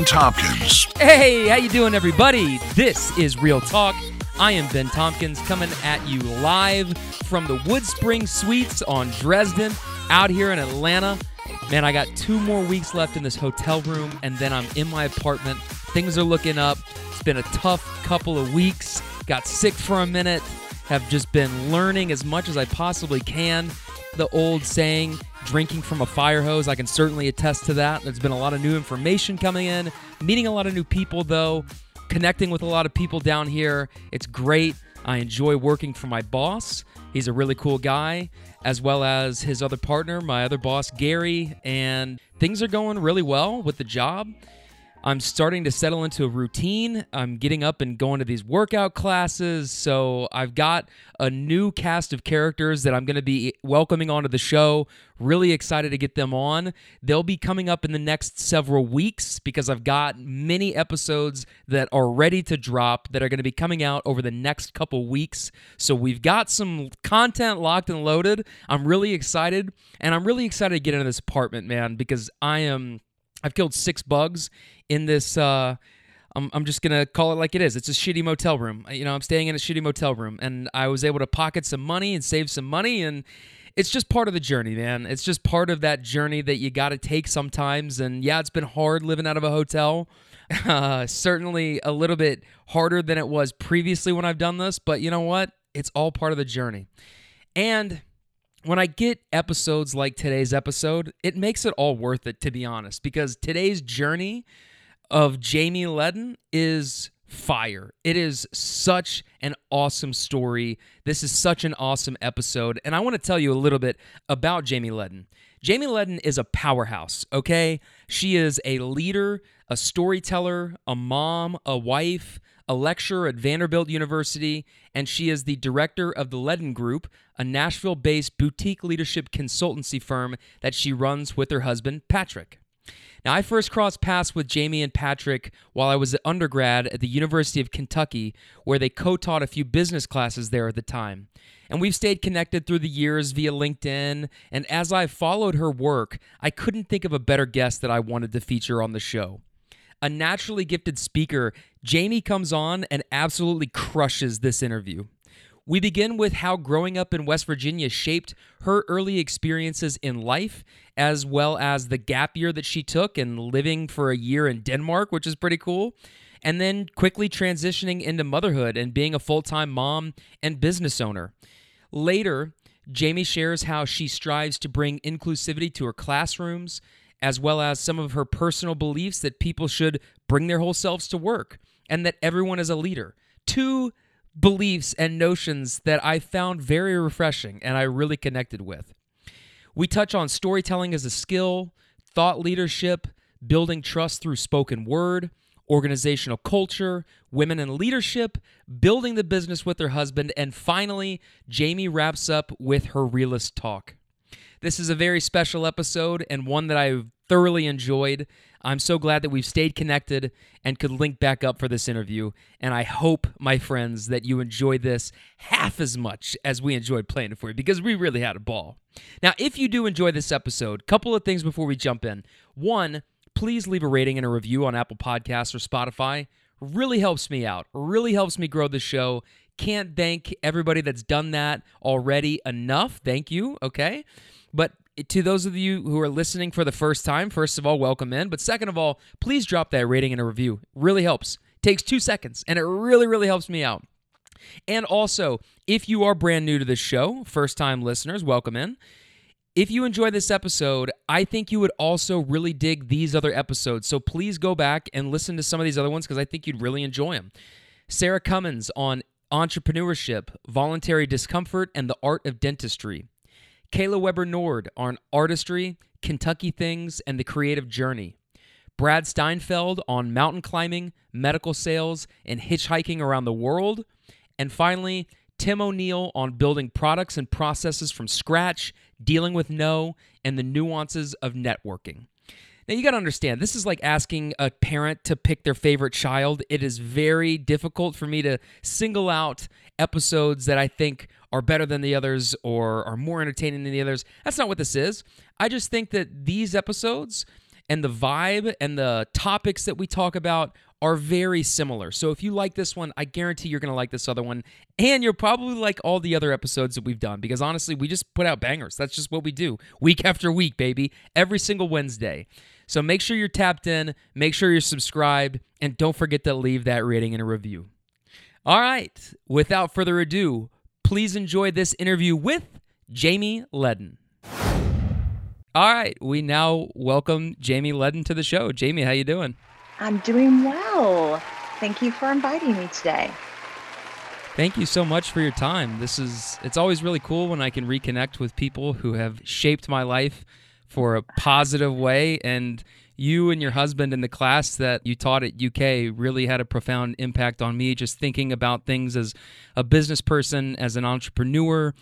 Ben Tompkins. Hey, how you doing, everybody? This is Real Talk. I am Ben Tompkins coming at you live from the Woodspring Suites on Dresden, out here in Atlanta. Man, I got two more weeks left in this hotel room, and then I'm in my apartment. Things are looking up. It's been a tough couple of weeks. Got sick for a minute. Have just been learning as much as I possibly can. The old saying, drinking from a fire hose, I can certainly attest to that. There's been a lot of new information coming in, meeting a lot of new people, though, connecting with a lot of people down here. It's great. I enjoy working for my boss. He's a really cool guy, as well as his other partner, my other boss, Gary, and things are going really well with the job. I'm starting to settle into a routine. I'm getting up and going to these workout classes. So I've got a new cast of characters that I'm going to be welcoming onto the show. Really excited to get them on. They'll be coming up in the next several weeks because I've got many episodes that are ready to drop that are going to be coming out over the next couple weeks. So we've got some content locked and loaded. I'm really excited. And I'm really excited to get into this apartment, man, because I am. I've killed six bugs in this. Uh, I'm, I'm just gonna call it like it is. It's a shitty motel room. You know, I'm staying in a shitty motel room, and I was able to pocket some money and save some money, and it's just part of the journey, man. It's just part of that journey that you got to take sometimes. And yeah, it's been hard living out of a hotel. Uh, certainly a little bit harder than it was previously when I've done this, but you know what? It's all part of the journey. And when I get episodes like today's episode, it makes it all worth it, to be honest, because today's journey of Jamie Ledden is fire. It is such an awesome story. This is such an awesome episode. And I want to tell you a little bit about Jamie Ledden. Jamie Ledden is a powerhouse, okay? She is a leader, a storyteller, a mom, a wife, a lecturer at Vanderbilt University, and she is the director of the Ledden Group, a Nashville based boutique leadership consultancy firm that she runs with her husband, Patrick. Now, I first crossed paths with Jamie and Patrick while I was an undergrad at the University of Kentucky, where they co taught a few business classes there at the time. And we've stayed connected through the years via LinkedIn. And as I followed her work, I couldn't think of a better guest that I wanted to feature on the show. A naturally gifted speaker, Jamie comes on and absolutely crushes this interview. We begin with how growing up in West Virginia shaped her early experiences in life, as well as the gap year that she took and living for a year in Denmark, which is pretty cool. And then quickly transitioning into motherhood and being a full time mom and business owner. Later, Jamie shares how she strives to bring inclusivity to her classrooms, as well as some of her personal beliefs that people should bring their whole selves to work and that everyone is a leader. Two beliefs and notions that I found very refreshing and I really connected with. We touch on storytelling as a skill, thought leadership, building trust through spoken word, organizational culture, women in leadership, building the business with her husband, and finally, Jamie wraps up with her realist talk. This is a very special episode and one that I've thoroughly enjoyed. I'm so glad that we've stayed connected and could link back up for this interview. And I hope, my friends, that you enjoyed this half as much as we enjoyed playing it for you because we really had a ball. Now, if you do enjoy this episode, couple of things before we jump in. One, please leave a rating and a review on Apple Podcasts or Spotify. Really helps me out, really helps me grow the show. Can't thank everybody that's done that already enough. Thank you. Okay. But to those of you who are listening for the first time, first of all, welcome in. But second of all, please drop that rating and a review. It Really helps. Takes two seconds, and it really, really helps me out. And also, if you are brand new to the show, first time listeners, welcome in. If you enjoy this episode, I think you would also really dig these other episodes. So please go back and listen to some of these other ones because I think you'd really enjoy them. Sarah Cummins on entrepreneurship, voluntary discomfort, and the art of dentistry. Kayla Weber Nord on artistry, Kentucky things, and the creative journey. Brad Steinfeld on mountain climbing, medical sales, and hitchhiking around the world. And finally, Tim O'Neill on building products and processes from scratch, dealing with no, and the nuances of networking. Now, you got to understand, this is like asking a parent to pick their favorite child. It is very difficult for me to single out episodes that I think are better than the others or are more entertaining than the others. That's not what this is. I just think that these episodes, and the vibe and the topics that we talk about are very similar. So if you like this one, I guarantee you're going to like this other one. And you'll probably like all the other episodes that we've done because honestly, we just put out bangers. That's just what we do week after week, baby, every single Wednesday. So make sure you're tapped in, make sure you're subscribed, and don't forget to leave that rating and a review. All right, without further ado, please enjoy this interview with Jamie Ledden. All right, we now welcome Jamie Ledden to the show. Jamie, how you doing? I'm doing well. Thank you for inviting me today. Thank you so much for your time. This is it's always really cool when I can reconnect with people who have shaped my life for a positive way and you and your husband in the class that you taught at UK really had a profound impact on me just thinking about things as a business person, as an entrepreneur.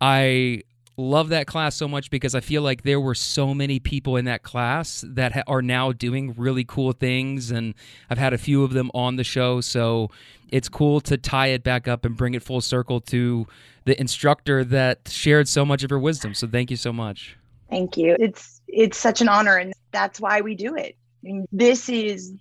I love that class so much because I feel like there were so many people in that class that ha- are now doing really cool things. And I've had a few of them on the show. So it's cool to tie it back up and bring it full circle to the instructor that shared so much of her wisdom. So thank you so much. Thank you. It's it's such an honor and that's why we do it. Mean, this is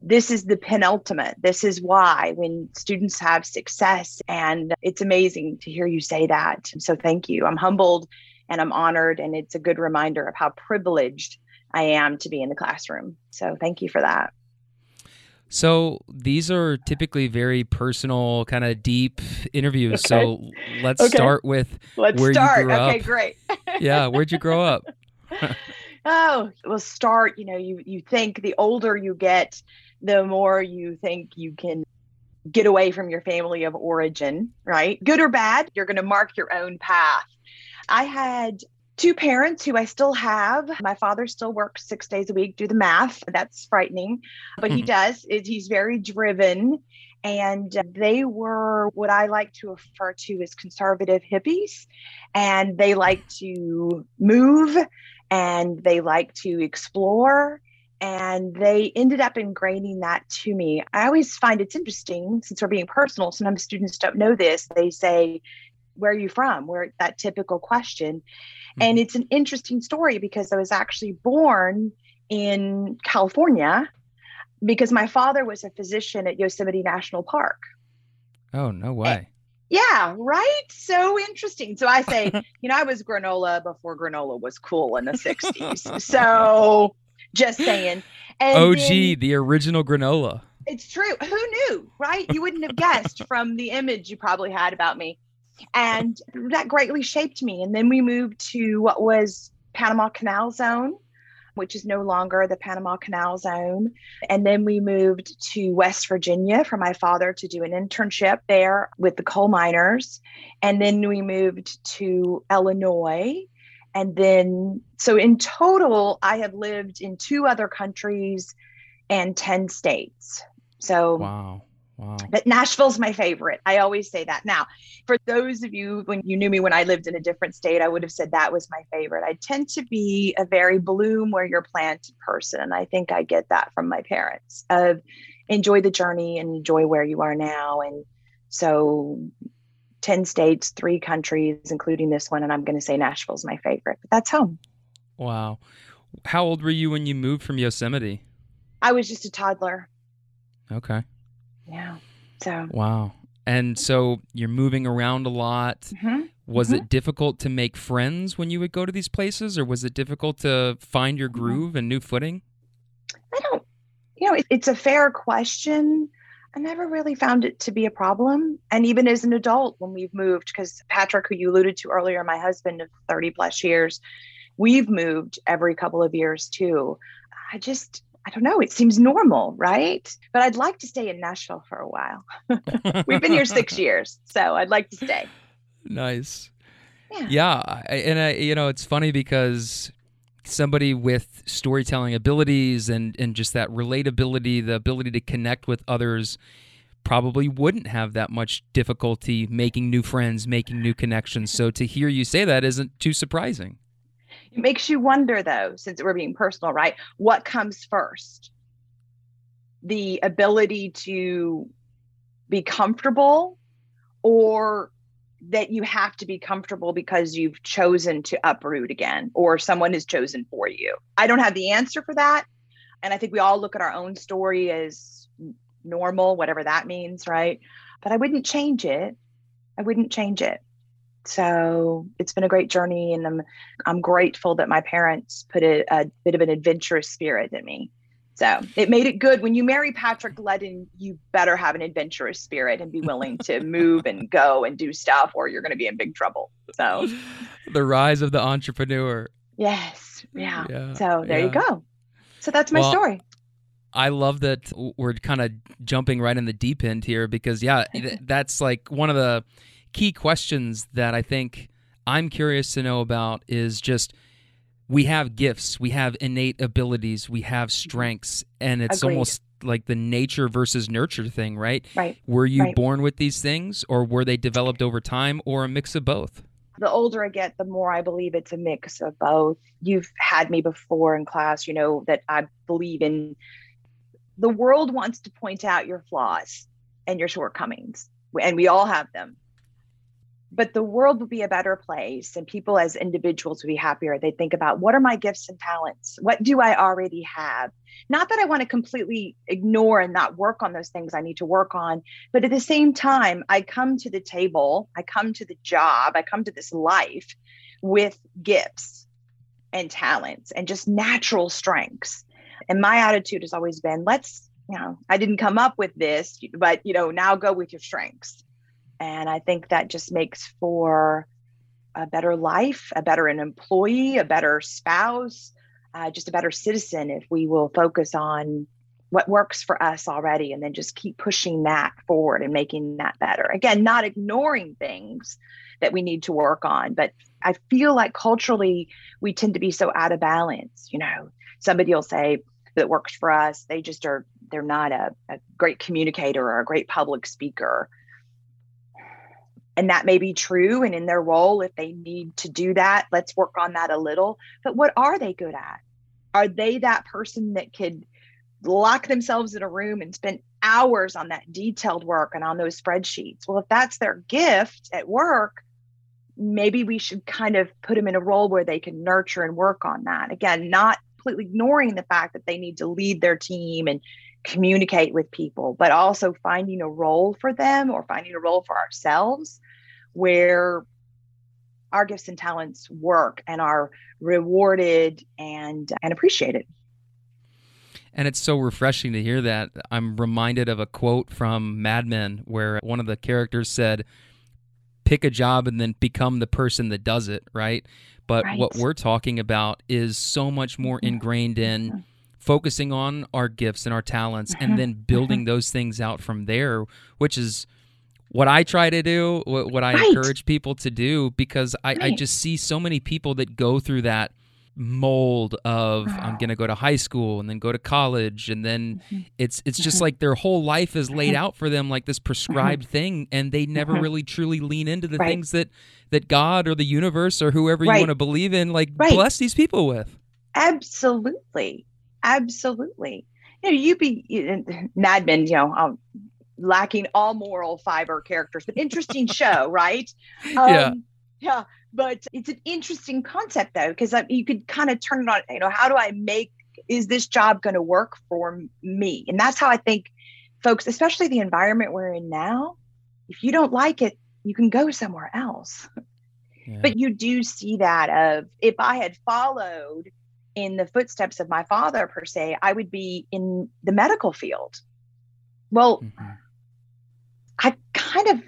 this is the penultimate. This is why when students have success, and it's amazing to hear you say that. So thank you. I'm humbled and I'm honored, and it's a good reminder of how privileged I am to be in the classroom. So thank you for that. So these are typically very personal, kind of deep interviews. Okay. So let's okay. start with let's where start. you grew okay, up. great. yeah, where'd you grow up? oh, we'll start. You know, you you think the older you get, the more you think you can get away from your family of origin, right? Good or bad, you're going to mark your own path. I had two parents who I still have. My father still works six days a week. Do the math. That's frightening, but he hmm. does. He's very driven. And they were what I like to refer to as conservative hippies. And they like to move and they like to explore and they ended up ingraining that to me. I always find it's interesting since we're being personal. Sometimes students don't know this. They say, Where are you from? Where that typical question. Mm-hmm. And it's an interesting story because I was actually born in California because my father was a physician at Yosemite National Park. Oh, no way. Yeah, right. So interesting. So I say, you know, I was granola before granola was cool in the 60s. so just saying. And OG, then, the original granola. It's true. Who knew, right? You wouldn't have guessed from the image you probably had about me. And that greatly shaped me. And then we moved to what was Panama Canal Zone, which is no longer the Panama Canal Zone. And then we moved to West Virginia for my father to do an internship there with the coal miners. And then we moved to Illinois and then, so in total, I have lived in two other countries and 10 states. So, wow. Wow. But Nashville's my favorite. I always say that. Now, for those of you when you knew me when I lived in a different state, I would have said that was my favorite. I tend to be a very bloom where you're planted person. And I think I get that from my parents of enjoy the journey and enjoy where you are now. And so 10 states, three countries, including this one. And I'm going to say Nashville's my favorite, but that's home. Wow. How old were you when you moved from Yosemite? I was just a toddler. Okay. Yeah. So, wow. And so you're moving around a lot. Mm-hmm. Was mm-hmm. it difficult to make friends when you would go to these places, or was it difficult to find your mm-hmm. groove and new footing? I don't, you know, it, it's a fair question. I never really found it to be a problem. And even as an adult, when we've moved, because Patrick, who you alluded to earlier, my husband of 30 plus years, we've moved every couple of years too. I just, I don't know, it seems normal, right? But I'd like to stay in Nashville for a while. we've been here six years, so I'd like to stay. Nice. Yeah. yeah. And I, you know, it's funny because somebody with storytelling abilities and and just that relatability, the ability to connect with others probably wouldn't have that much difficulty making new friends, making new connections. So to hear you say that isn't too surprising. It makes you wonder though, since we're being personal, right? What comes first? The ability to be comfortable or that you have to be comfortable because you've chosen to uproot again or someone has chosen for you. I don't have the answer for that. And I think we all look at our own story as normal, whatever that means, right? But I wouldn't change it. I wouldn't change it. So it's been a great journey, and I'm I'm grateful that my parents put a, a bit of an adventurous spirit in me. So it made it good. When you marry Patrick Ledden, you better have an adventurous spirit and be willing to move and go and do stuff, or you're going to be in big trouble. So the rise of the entrepreneur. Yes. Yeah. yeah so there yeah. you go. So that's my well, story. I love that we're kind of jumping right in the deep end here because, yeah, that's like one of the key questions that I think I'm curious to know about is just we have gifts, we have innate abilities, we have mm-hmm. strengths, and it's Agreed. almost like the nature versus nurture thing, right? Right. Were you right. born with these things or were they developed over time or a mix of both? The older I get, the more I believe it's a mix of both. You've had me before in class, you know, that I believe in the world wants to point out your flaws and your shortcomings, and we all have them but the world would be a better place and people as individuals would be happier. They think about what are my gifts and talents? What do i already have? Not that i want to completely ignore and not work on those things i need to work on but at the same time i come to the table i come to the job i come to this life with gifts and talents and just natural strengths. And my attitude has always been let's you know i didn't come up with this but you know now go with your strengths and I think that just makes for a better life, a better an employee, a better spouse, uh, just a better citizen if we will focus on what works for us already and then just keep pushing that forward and making that better. Again, not ignoring things that we need to work on, but I feel like culturally we tend to be so out of balance. You know, somebody will say that works for us, they just are, they're not a, a great communicator or a great public speaker and that may be true and in their role if they need to do that let's work on that a little. But what are they good at? Are they that person that could lock themselves in a room and spend hours on that detailed work and on those spreadsheets? Well if that's their gift at work maybe we should kind of put them in a role where they can nurture and work on that. Again not completely ignoring the fact that they need to lead their team and communicate with people but also finding a role for them or finding a role for ourselves where our gifts and talents work and are rewarded and and appreciated. And it's so refreshing to hear that. I'm reminded of a quote from Mad Men where one of the characters said, pick a job and then become the person that does it, right? But right. what we're talking about is so much more mm-hmm. ingrained in mm-hmm. focusing on our gifts and our talents and mm-hmm. then building those things out from there, which is what I try to do, what, what I right. encourage people to do, because I, right. I just see so many people that go through that mold of I'm going to go to high school and then go to college and then mm-hmm. it's it's just mm-hmm. like their whole life is laid out for them like this prescribed mm-hmm. thing and they never mm-hmm. really truly lean into the right. things that that God or the universe or whoever you want to believe in like bless these people with. Absolutely. Absolutely. You know, you be Mad Men, you know, um, lacking all moral fiber characters, but interesting show, right? Um, yeah. Yeah. But it's an interesting concept though, because you could kind of turn it on, you know, how do I make, is this job going to work for me? And that's how I think folks, especially the environment we're in now, if you don't like it, you can go somewhere else. Yeah. But you do see that of if I had followed in the footsteps of my father per se, I would be in the medical field. Well, mm-hmm. Kind of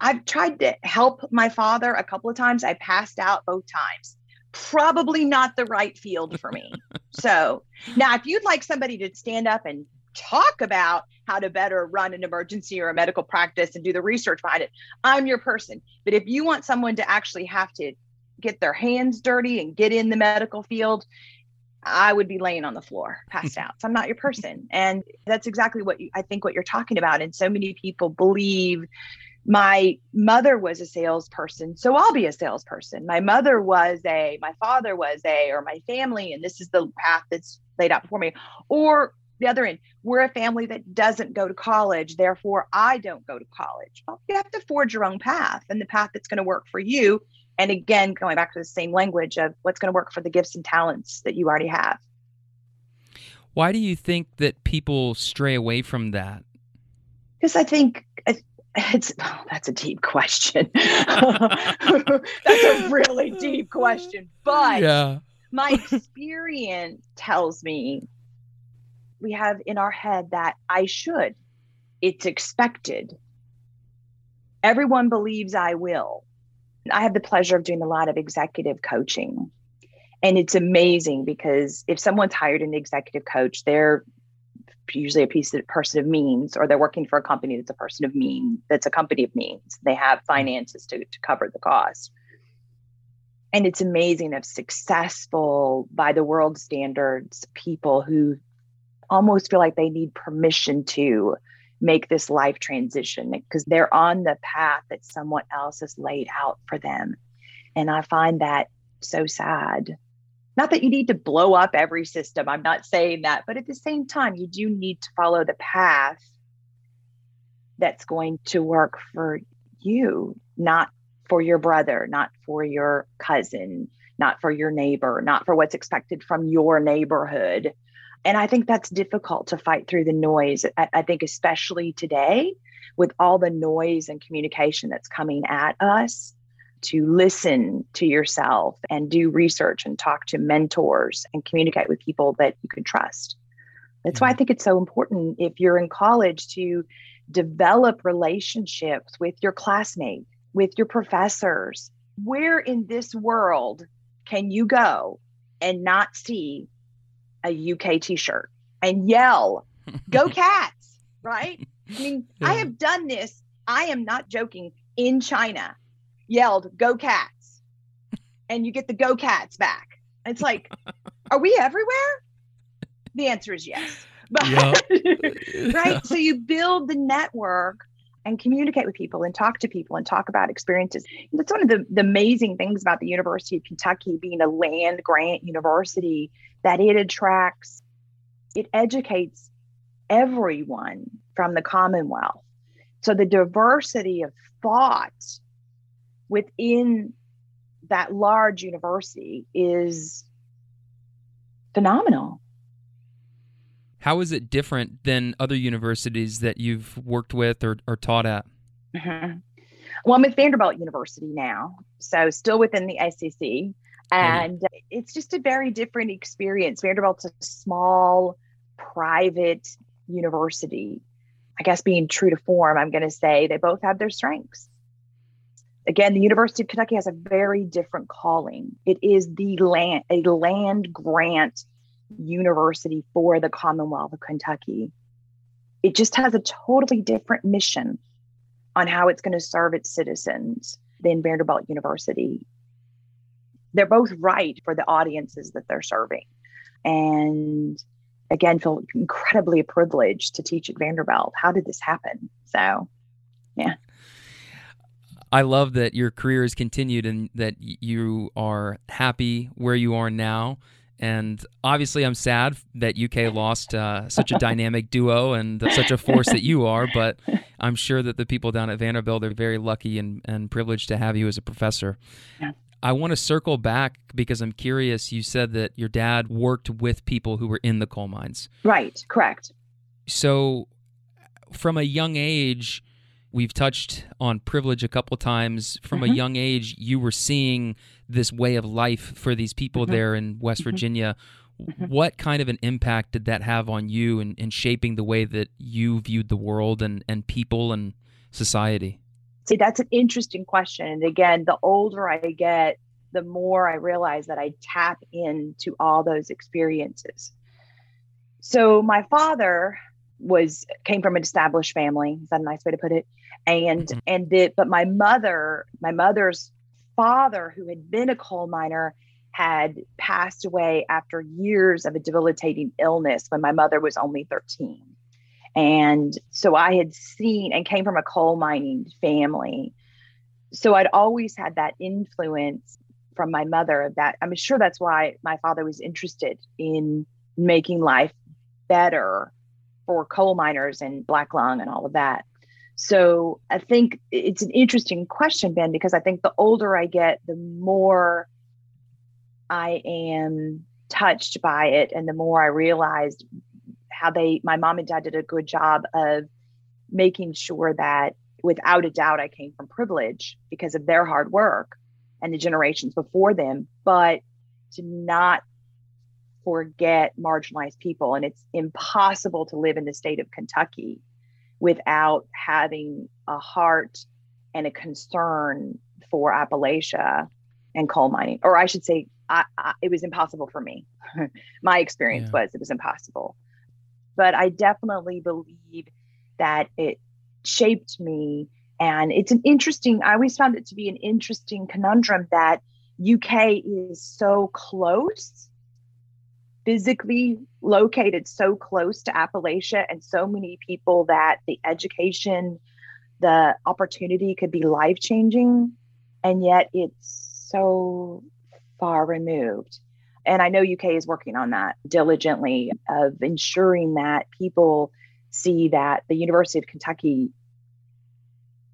I've tried to help my father a couple of times. I passed out both times. Probably not the right field for me. so now, if you'd like somebody to stand up and talk about how to better run an emergency or a medical practice and do the research behind it, I'm your person. But if you want someone to actually have to get their hands dirty and get in the medical field, I would be laying on the floor, passed mm-hmm. out. So I'm not your mm-hmm. person. And that's exactly what you, I think what you're talking about. And so many people believe my mother was a salesperson, so I'll be a salesperson. My mother was a, my father was a, or my family, and this is the path that's laid out before me. Or the other end. We're a family that doesn't go to college, therefore I don't go to college. Well, you have to forge your own path and the path that's going to work for you. And again, going back to the same language of what's going to work for the gifts and talents that you already have. Why do you think that people stray away from that? Because I think it's oh, that's a deep question. that's a really deep question. But yeah. my experience tells me we have in our head that I should. It's expected. Everyone believes I will. I have the pleasure of doing a lot of executive coaching. And it's amazing because if someone's hired an executive coach, they're usually a piece of person of means, or they're working for a company that's a person of means, that's a company of means. They have finances to, to cover the cost. And it's amazing of successful by the world standards people who almost feel like they need permission to make this life transition because they're on the path that someone else has laid out for them. And I find that so sad. Not that you need to blow up every system, I'm not saying that, but at the same time, you do need to follow the path that's going to work for you, not for your brother, not for your cousin, not for your neighbor, not for what's expected from your neighborhood. And I think that's difficult to fight through the noise. I, I think, especially today, with all the noise and communication that's coming at us, to listen to yourself and do research and talk to mentors and communicate with people that you can trust. That's why I mm-hmm. think it's so important if you're in college to develop relationships with your classmates, with your professors. Where in this world can you go and not see a UK t shirt and yell, Go cats, right? I mean, yeah. I have done this, I am not joking, in China yelled, Go Cats. And you get the Go Cats back. It's like, are we everywhere? The answer is yes. But, yep. right. So you build the network and communicate with people and talk to people and talk about experiences. And that's one of the, the amazing things about the University of Kentucky being a land grant university that it attracts, it educates everyone from the Commonwealth. So the diversity of thought within that large university is phenomenal. How is it different than other universities that you've worked with or, or taught at? Mm-hmm. Well, I'm at Vanderbilt University now, so still within the SEC. Mm-hmm. And mm-hmm. it's just a very different experience. Vanderbilt's a small, private university. I guess being true to form, I'm going to say they both have their strengths again, the University of Kentucky has a very different calling. It is the land, a land grant university for the Commonwealth of Kentucky. It just has a totally different mission on how it's going to serve its citizens than Vanderbilt University. They're both right for the audiences that they're serving. And again, feel incredibly privileged to teach at Vanderbilt. How did this happen? So, yeah. I love that your career has continued and that you are happy where you are now. And obviously, I'm sad that UK lost uh, such a dynamic duo and such a force that you are. But I'm sure that the people down at Vanderbilt are very lucky and, and privileged to have you as a professor. Yeah. I want to circle back because I'm curious. You said that your dad worked with people who were in the coal mines. Right, correct. So, from a young age, we've touched on privilege a couple times. From mm-hmm. a young age, you were seeing this way of life for these people mm-hmm. there in West mm-hmm. Virginia. Mm-hmm. What kind of an impact did that have on you in, in shaping the way that you viewed the world and, and people and society? See, that's an interesting question. And again, the older I get, the more I realize that I tap into all those experiences. So, my father was came from an established family. Is that a nice way to put it? And mm-hmm. and the but my mother, my mother's father, who had been a coal miner, had passed away after years of a debilitating illness when my mother was only 13. And so I had seen and came from a coal mining family. So I'd always had that influence from my mother that I'm sure that's why my father was interested in making life better for coal miners and black lung and all of that. So I think it's an interesting question, Ben, because I think the older I get, the more I am touched by it and the more I realized how they my mom and dad did a good job of making sure that without a doubt I came from privilege because of their hard work and the generations before them, but to not forget marginalized people. And it's impossible to live in the state of Kentucky without having a heart and a concern for Appalachia and coal mining, or I should say, I, I, it was impossible for me. My experience yeah. was it was impossible. But I definitely believe that it shaped me. And it's an interesting, I always found it to be an interesting conundrum that UK is so close, physically located so close to Appalachia, and so many people that the education, the opportunity could be life changing. And yet it's so far removed. And I know UK is working on that diligently of ensuring that people see that the University of Kentucky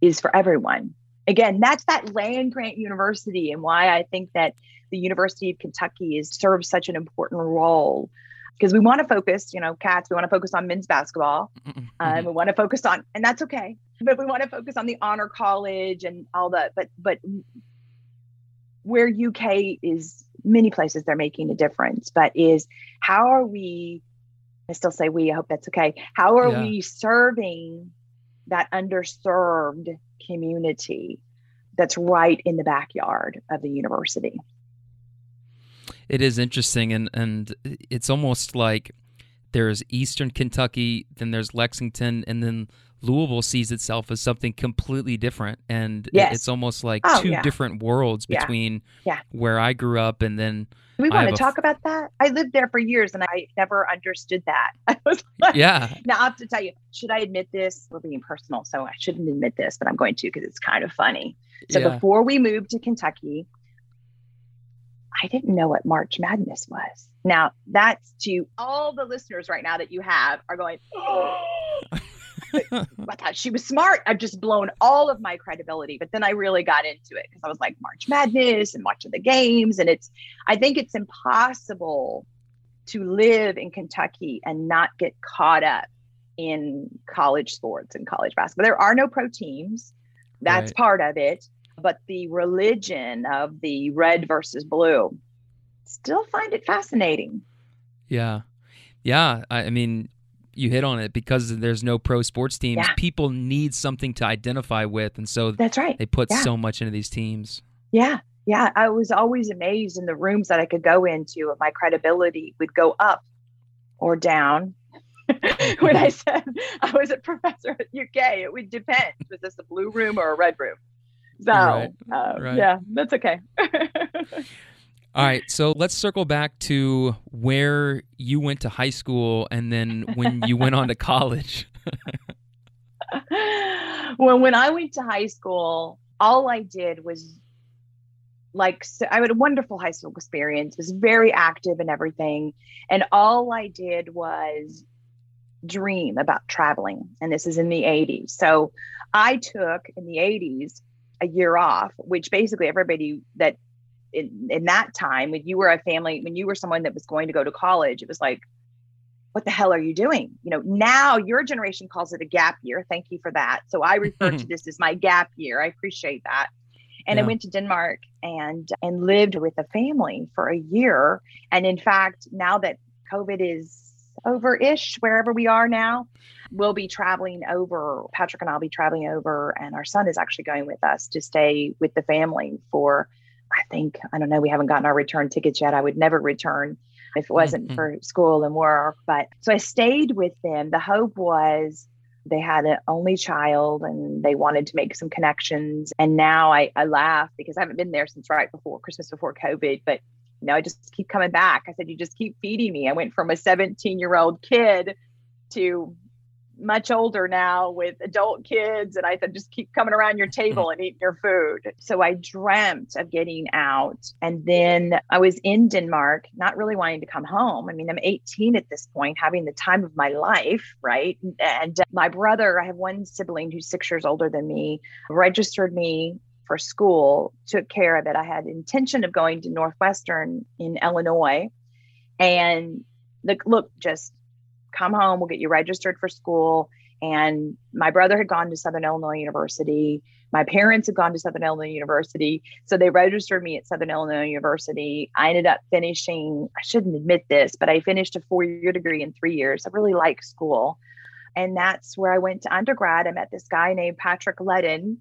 is for everyone. Again, that's that land grant university and why I think that the University of Kentucky is serves such an important role because we want to focus, you know, cats, we want to focus on men's basketball. Um, we want to focus on, and that's okay, but we want to focus on the honor college and all that. But, but where UK is many places they're making a difference, but is how are we? I still say we. I hope that's okay. How are yeah. we serving that underserved community that's right in the backyard of the university? It is interesting, and and it's almost like there's Eastern Kentucky, then there's Lexington, and then Louisville sees itself as something completely different, and yes. it's almost like oh, two yeah. different worlds between yeah. where I grew up and then. we want to talk f- about that? I lived there for years, and I never understood that. I was like, yeah. Now I have to tell you, should I admit this? We're being personal, so I shouldn't admit this, but I'm going to because it's kind of funny. So before we moved to Kentucky, I didn't know what March Madness was. Now that's to all the listeners right now that you have are going. Oh. I thought she was smart. I've just blown all of my credibility. But then I really got into it because I was like March Madness and watching the games. And it's, I think it's impossible to live in Kentucky and not get caught up in college sports and college basketball. There are no pro teams. That's right. part of it. But the religion of the red versus blue, still find it fascinating. Yeah. Yeah. I mean, you hit on it because there's no pro sports teams. Yeah. People need something to identify with, and so that's right. They put yeah. so much into these teams. Yeah, yeah. I was always amazed in the rooms that I could go into. if My credibility would go up or down. when I said I was a professor at UK, it would depend. Was this a blue room or a red room? So, right. Uh, right. yeah, that's okay. All right, so let's circle back to where you went to high school and then when you went on to college. well, when I went to high school, all I did was like so I had a wonderful high school experience, was very active and everything. And all I did was dream about traveling. And this is in the 80s. So I took in the 80s a year off, which basically everybody that in, in that time when you were a family when you were someone that was going to go to college it was like what the hell are you doing? You know now your generation calls it a gap year. Thank you for that. So i refer to mm-hmm. this as my gap year. I appreciate that. And yeah. i went to denmark and and lived with a family for a year. And in fact now that covid is over ish wherever we are now we'll be traveling over patrick and i'll be traveling over and our son is actually going with us to stay with the family for I think, I don't know, we haven't gotten our return tickets yet. I would never return if it wasn't mm-hmm. for school and work. But so I stayed with them. The hope was they had an only child and they wanted to make some connections. And now I, I laugh because I haven't been there since right before Christmas before COVID. But you know, I just keep coming back. I said, you just keep feeding me. I went from a 17 year old kid to much older now with adult kids. And I said, just keep coming around your table and eating your food. So I dreamt of getting out. And then I was in Denmark, not really wanting to come home. I mean, I'm 18 at this point, having the time of my life, right? And uh, my brother, I have one sibling who's six years older than me, registered me for school, took care of it. I had intention of going to Northwestern in Illinois. And the look, just come home, we'll get you registered for school. And my brother had gone to Southern Illinois University. My parents had gone to Southern Illinois University. So they registered me at Southern Illinois University. I ended up finishing, I shouldn't admit this, but I finished a four year degree in three years. I really like school. And that's where I went to undergrad. I met this guy named Patrick Ledden,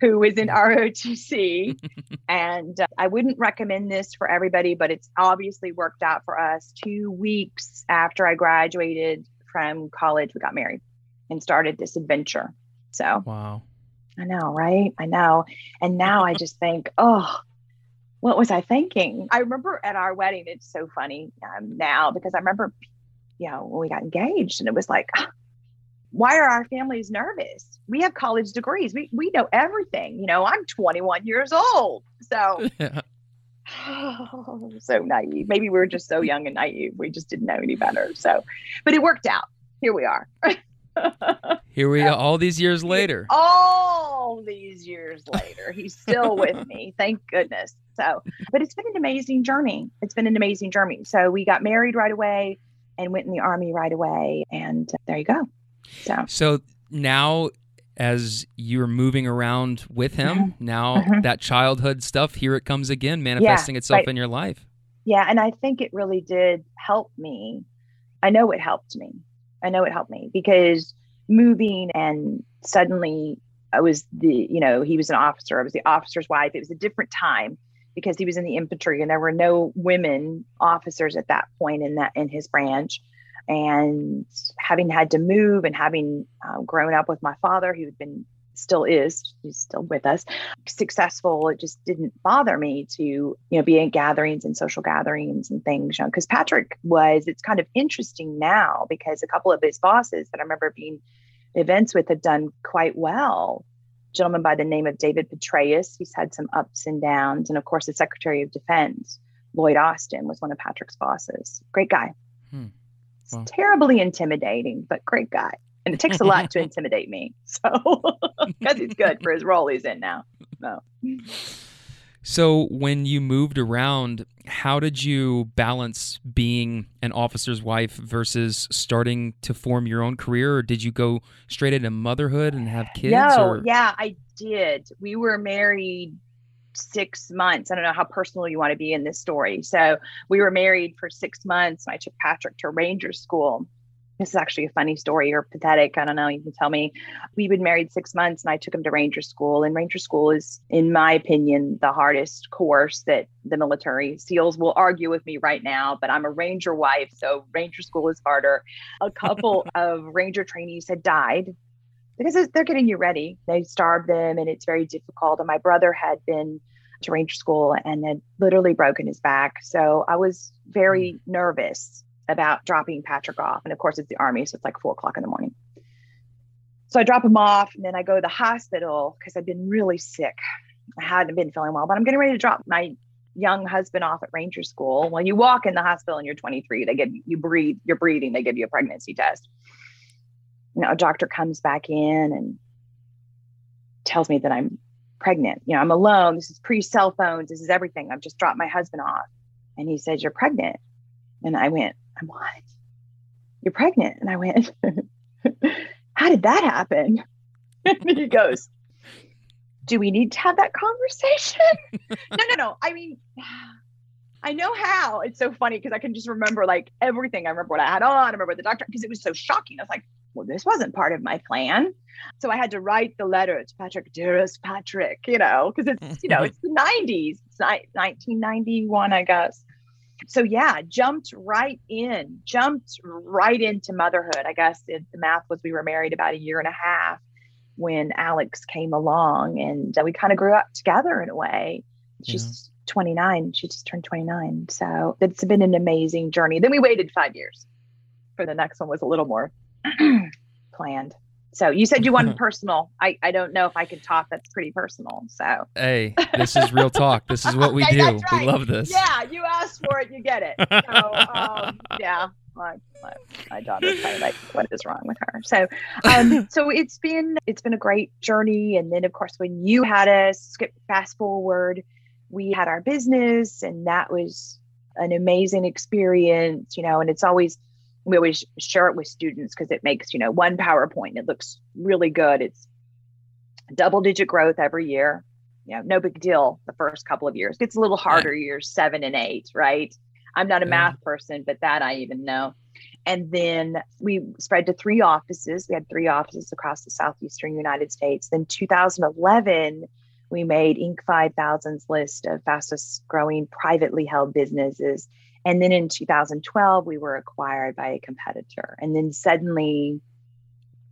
who was in ROTC. and uh, I wouldn't recommend this for everybody, but it's obviously worked out for us. Two weeks after I graduated from college, we got married and started this adventure. So, wow. I know, right? I know. And now I just think, oh, what was I thinking? I remember at our wedding, it's so funny um, now because I remember, you know, when we got engaged and it was like, why are our families nervous? We have college degrees. We we know everything. You know, I'm 21 years old. So oh, so naive. Maybe we were just so young and naive. We just didn't know any better. So, but it worked out. Here we are. Here we are all these years later. All these years later. He's still with me. Thank goodness. So, but it's been an amazing journey. It's been an amazing journey. So, we got married right away and went in the army right away. And there you go. So, so now as you're moving around with him, mm-hmm. now mm-hmm. that childhood stuff, here it comes again, manifesting yeah, itself right. in your life. Yeah. And I think it really did help me. I know it helped me. I know it helped me because moving and suddenly I was the, you know, he was an officer. I was the officer's wife. It was a different time because he was in the infantry and there were no women officers at that point in that in his branch and having had to move and having uh, grown up with my father who had been still is he's still with us successful it just didn't bother me to you know be in gatherings and social gatherings and things you know because patrick was it's kind of interesting now because a couple of his bosses that i remember being events with have done quite well. Gentleman by the name of david petraeus he's had some ups and downs and of course the secretary of defense lloyd austin was one of patrick's bosses. Great guy. Hmm. Wow. terribly intimidating, but great guy. And it takes a lot to intimidate me. So, because he's good for his role he's in now. No. So, when you moved around, how did you balance being an officer's wife versus starting to form your own career? Or did you go straight into motherhood and have kids? No, or? yeah, I did. We were married six months. I don't know how personal you want to be in this story. So we were married for six months. I took Patrick to Ranger School. This is actually a funny story or pathetic. I don't know. You can tell me. We've been married six months and I took him to Ranger School. And Ranger School is, in my opinion, the hardest course that the military SEALs will argue with me right now. But I'm a Ranger wife. So Ranger School is harder. A couple of Ranger trainees had died because they're getting you ready. They starve them and it's very difficult. And my brother had been to ranger school and had literally broken his back. So I was very mm. nervous about dropping Patrick off. And of course, it's the army, so it's like four o'clock in the morning. So I drop him off and then I go to the hospital because I've been really sick. I hadn't been feeling well, but I'm getting ready to drop my young husband off at ranger school. When you walk in the hospital and you're 23, they give you breathe, you're breathing, they give you a pregnancy test you know, a doctor comes back in and tells me that I'm pregnant. You know, I'm alone. This is pre cell phones. This is everything. I've just dropped my husband off. And he says, You're pregnant. And I went, I'm what? You're pregnant. And I went, How did that happen? and he goes, Do we need to have that conversation? no, no, no. I mean, I know how. It's so funny because I can just remember like everything. I remember what I had on. I remember the doctor because it was so shocking. I was like, well, this wasn't part of my plan. So I had to write the letter to Patrick, dearest Patrick, you know, because it's, you know, it's the 90s, it's 1991, I guess. So yeah, jumped right in, jumped right into motherhood. I guess it, the math was we were married about a year and a half when Alex came along and uh, we kind of grew up together in a way. She's yeah. 29. She just turned 29. So it's been an amazing journey. Then we waited five years for the next one was a little more planned. So you said you wanted personal. I, I don't know if I can talk. That's pretty personal. So hey, this is real talk. This is what we Okay, do. right. We love this. yeah, you asked for it, you get it. So um, yeah, my, my my daughter's kind of like, what is wrong with her? So um, so it's been it's been a great journey. And then of course when you had us skip fast forward, we had our business, and that was an amazing experience. You know, and it's always we always share it with students because it makes you know one PowerPoint. It looks really good. It's double digit growth every year. You know, no big deal the first couple of years. Gets a little harder years seven and eight, right? I'm not a Yeah. math person, but that I even know. And then we spread to three offices. We had three offices across the southeastern United States. Then 2011, we made Inc. 5000's list of fastest growing privately held businesses. And then in 2012, we were acquired by a competitor. And then suddenly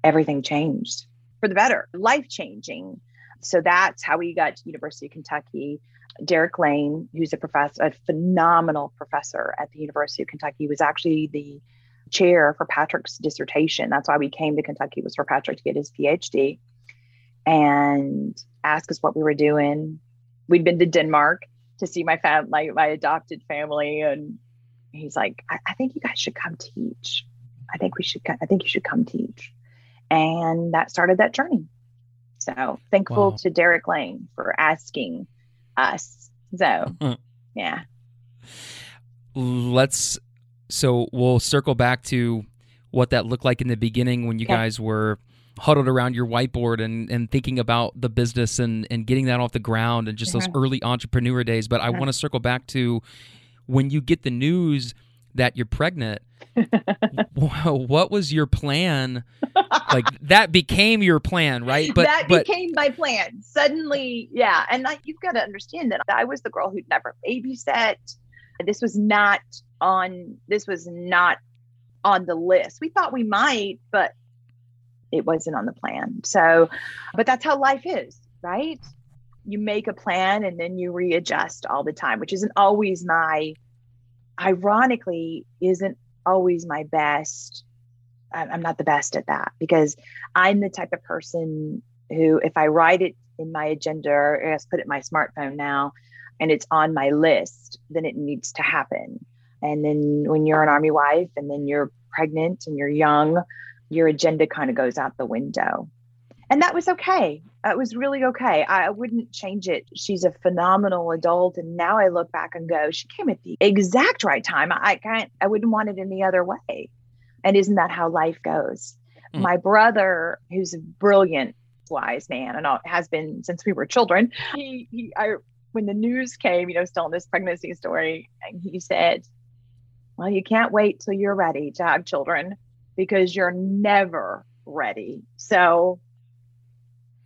everything changed for the better, life changing. So that's how we got to University of Kentucky. Derek Lane, who's a professor, a phenomenal professor at the University of Kentucky, was actually the chair for Patrick's dissertation. That's why we came to Kentucky was for Patrick to get his PhD and ask us what we were doing. We'd been to Denmark to see my fam my, my adopted family and he's like, I, I think you guys should come teach. I think we should I think you should come teach. And that started that journey. So thankful Wow. to Derek Lane for asking us. So yeah. let's so we'll circle back to what that looked like in the beginning when you Okay. guys were huddled around your whiteboard and, and thinking about the business and, and getting that off the ground and just those Mhm. early entrepreneur days. But I want to circle back to when you get the news that you're pregnant. what was your plan? Like that became your plan, right? But that but became my plan. Suddenly, yeah. And like you've got to understand that I was the girl who'd never babysat. This was not on this was not on the list. We thought we might, but it wasn't on the plan. So, but that's how life is, right? You make a plan and then you readjust all the time, which isn't always my ironically isn't always my best I'm not the best at that because I'm the type of person who, if I write it in my agenda, or I put it in my smartphone now, and it's on my list, then it needs to happen. And then when you're an army wife, and then you're pregnant and you're young, your agenda kind of goes out the window. And that was okay. It was really okay. I wouldn't change it. She's a phenomenal adult, and now I look back and go, she came at the exact right time. I can't. I wouldn't want it any other way. And isn't that how life goes? Mm. My brother, who's a brilliant, wise man, and has been since we were children, he, he, I, when the news came, you know, still in this pregnancy story, and he said, "Well, you can't wait till you're ready to have children because you're never ready." So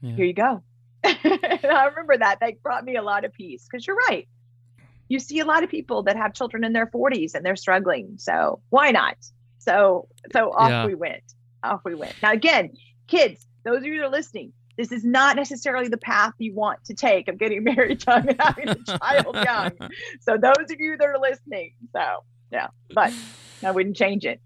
Yeah. here you go. I remember that. That brought me a lot of peace because you're right. You see a lot of people that have children in their 40s and they're struggling. So why not? So so off Yeah. we went. Off we went. Now again, kids, those of you that are listening, this is not necessarily the path you want to take of getting married young and having a child young. So those of you that are listening, so yeah, but I wouldn't change it.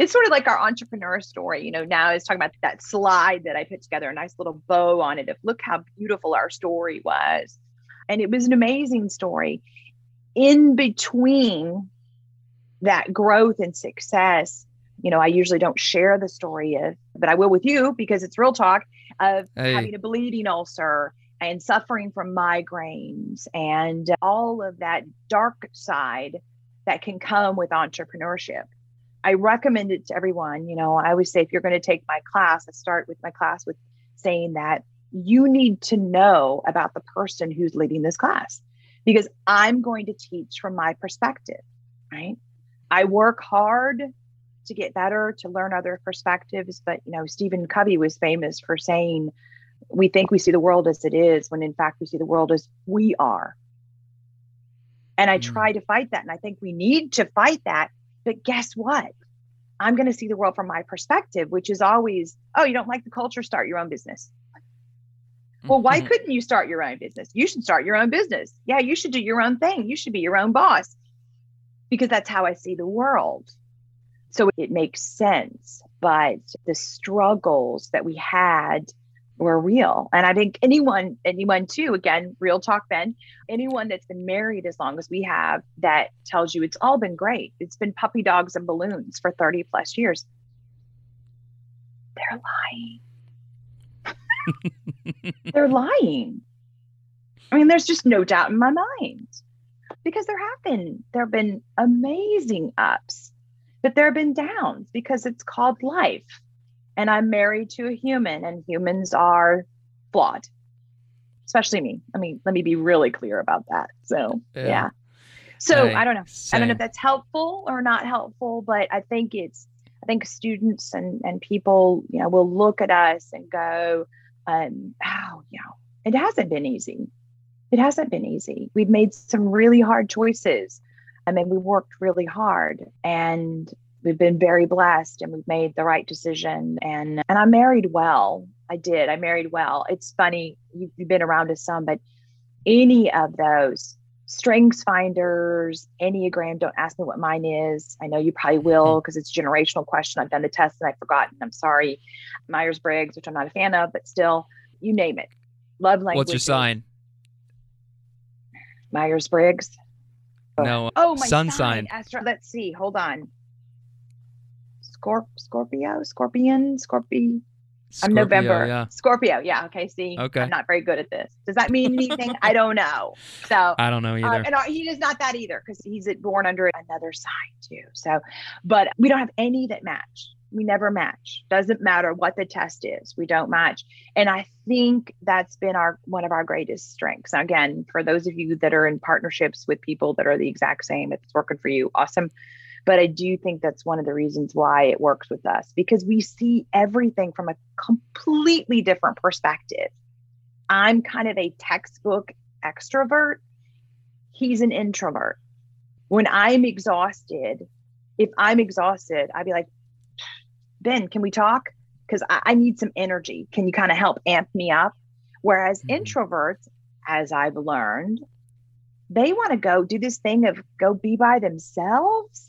It's sort of like our entrepreneur story, you know. Now it's talking about that slide that I put together, a nice little bow on it of look how beautiful our story was. And it was an amazing story. In between that growth and success, you know, I usually don't share the story of, but I will with you because it's real talk of Hey. having a bleeding ulcer and suffering from migraines and all of that dark side that can come with entrepreneurship. I recommend it to everyone. You know, I always say if you're going to take my class, I start with my class with saying that you need to know about the person who's leading this class because I'm going to teach from my perspective, right? I work hard to get better, to learn other perspectives. But, you know, Stephen Covey was famous for saying, we think we see the world as it is, when in fact we see the world as we are. And I Mm. try to fight that. And I think we need to fight that. But guess what? I'm going to see the world from my perspective, which is always, oh, you don't like the culture, start your own business. Well, why Mhm. couldn't you start your own business? You should start your own business. Yeah, you should do your own thing. You should be your own boss because that's how I see the world. So it makes sense. But the struggles that we had were real. And I think anyone, anyone too, again, real talk, Ben, anyone that's been married as long as we have that tells you it's all been great. It's been puppy dogs and balloons for 30 plus years. They're lying. They're lying. I mean, there's just no doubt in my mind because there have been there have been amazing ups, but there have been downs because it's called life. And I'm married to a human, and humans are flawed, especially me. I mean, let me be really clear about that. So, yeah. yeah. So I, I, don't know. Same. I don't know if that's helpful or not helpful, but I think it's I think students and and people, you know, will look at us and go, um, oh, you know, it hasn't been easy it hasn't been easy. We've made some really hard choices. I mean, we worked really hard and we've been very blessed and we've made the right decision. And and I married well. I did. I married well. It's funny, you've, you've been around us some, but any of those strengths finders, Enneagram, don't ask me what mine is. I know you probably will because mm-hmm. it's a generational question. I've done the test and I've forgotten. I'm sorry. Myers Briggs, which I'm not a fan of, but still, you name it. Love language. What's your sign? Myers Briggs. No. Oh, my sun sign. Astro- let's see. Hold on. Scorp- Scorpio, Scorpion, Scorpio. I'm November. Yeah. Scorpio. Yeah. Okay. See, okay. I'm not very good at this. Does that mean anything? I don't know. So I don't know um, either. Um, and uh, he is not that either because he's born under another sign too. So, but we don't have any that match we never match doesn't matter what the test is we don't match and i think that's been our one of our greatest strengths now, again for those of you that are in partnerships with people that are the exact same if it's working for you awesome but i do think that's one of the reasons why it works with us because we see everything from a completely different perspective i'm kind of a textbook extrovert he's an introvert when i'm exhausted if i'm exhausted i'd be like Ben, can we talk? Because I, I, need some energy. Can you kind of help amp me up? Whereas mm-hmm. introverts, as I've learned, they want to go do this thing of go be by themselves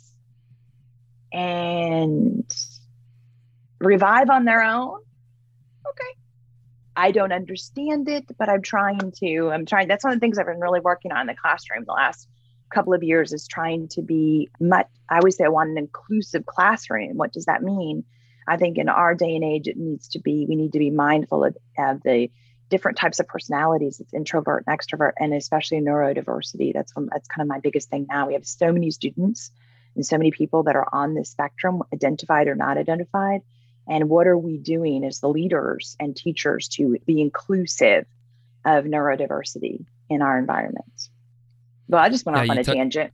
and revive on their own. Okay. I don't understand it, but I'm trying to. I'm trying. That's one of the things I've been really working on in the classroom the last couple of years is trying to be much. I always say I want an inclusive classroom. What does that mean? I think in our day and age, it needs to be, we need to be mindful of, of the different types of personalities. It's introvert and extrovert, and especially neurodiversity. That's that's kind of my biggest thing now. We have so many students and so many people that are on this spectrum, identified or not identified. And what are we doing as the leaders and teachers to be inclusive of neurodiversity in our environments? Well, I just went off on a t- tangent.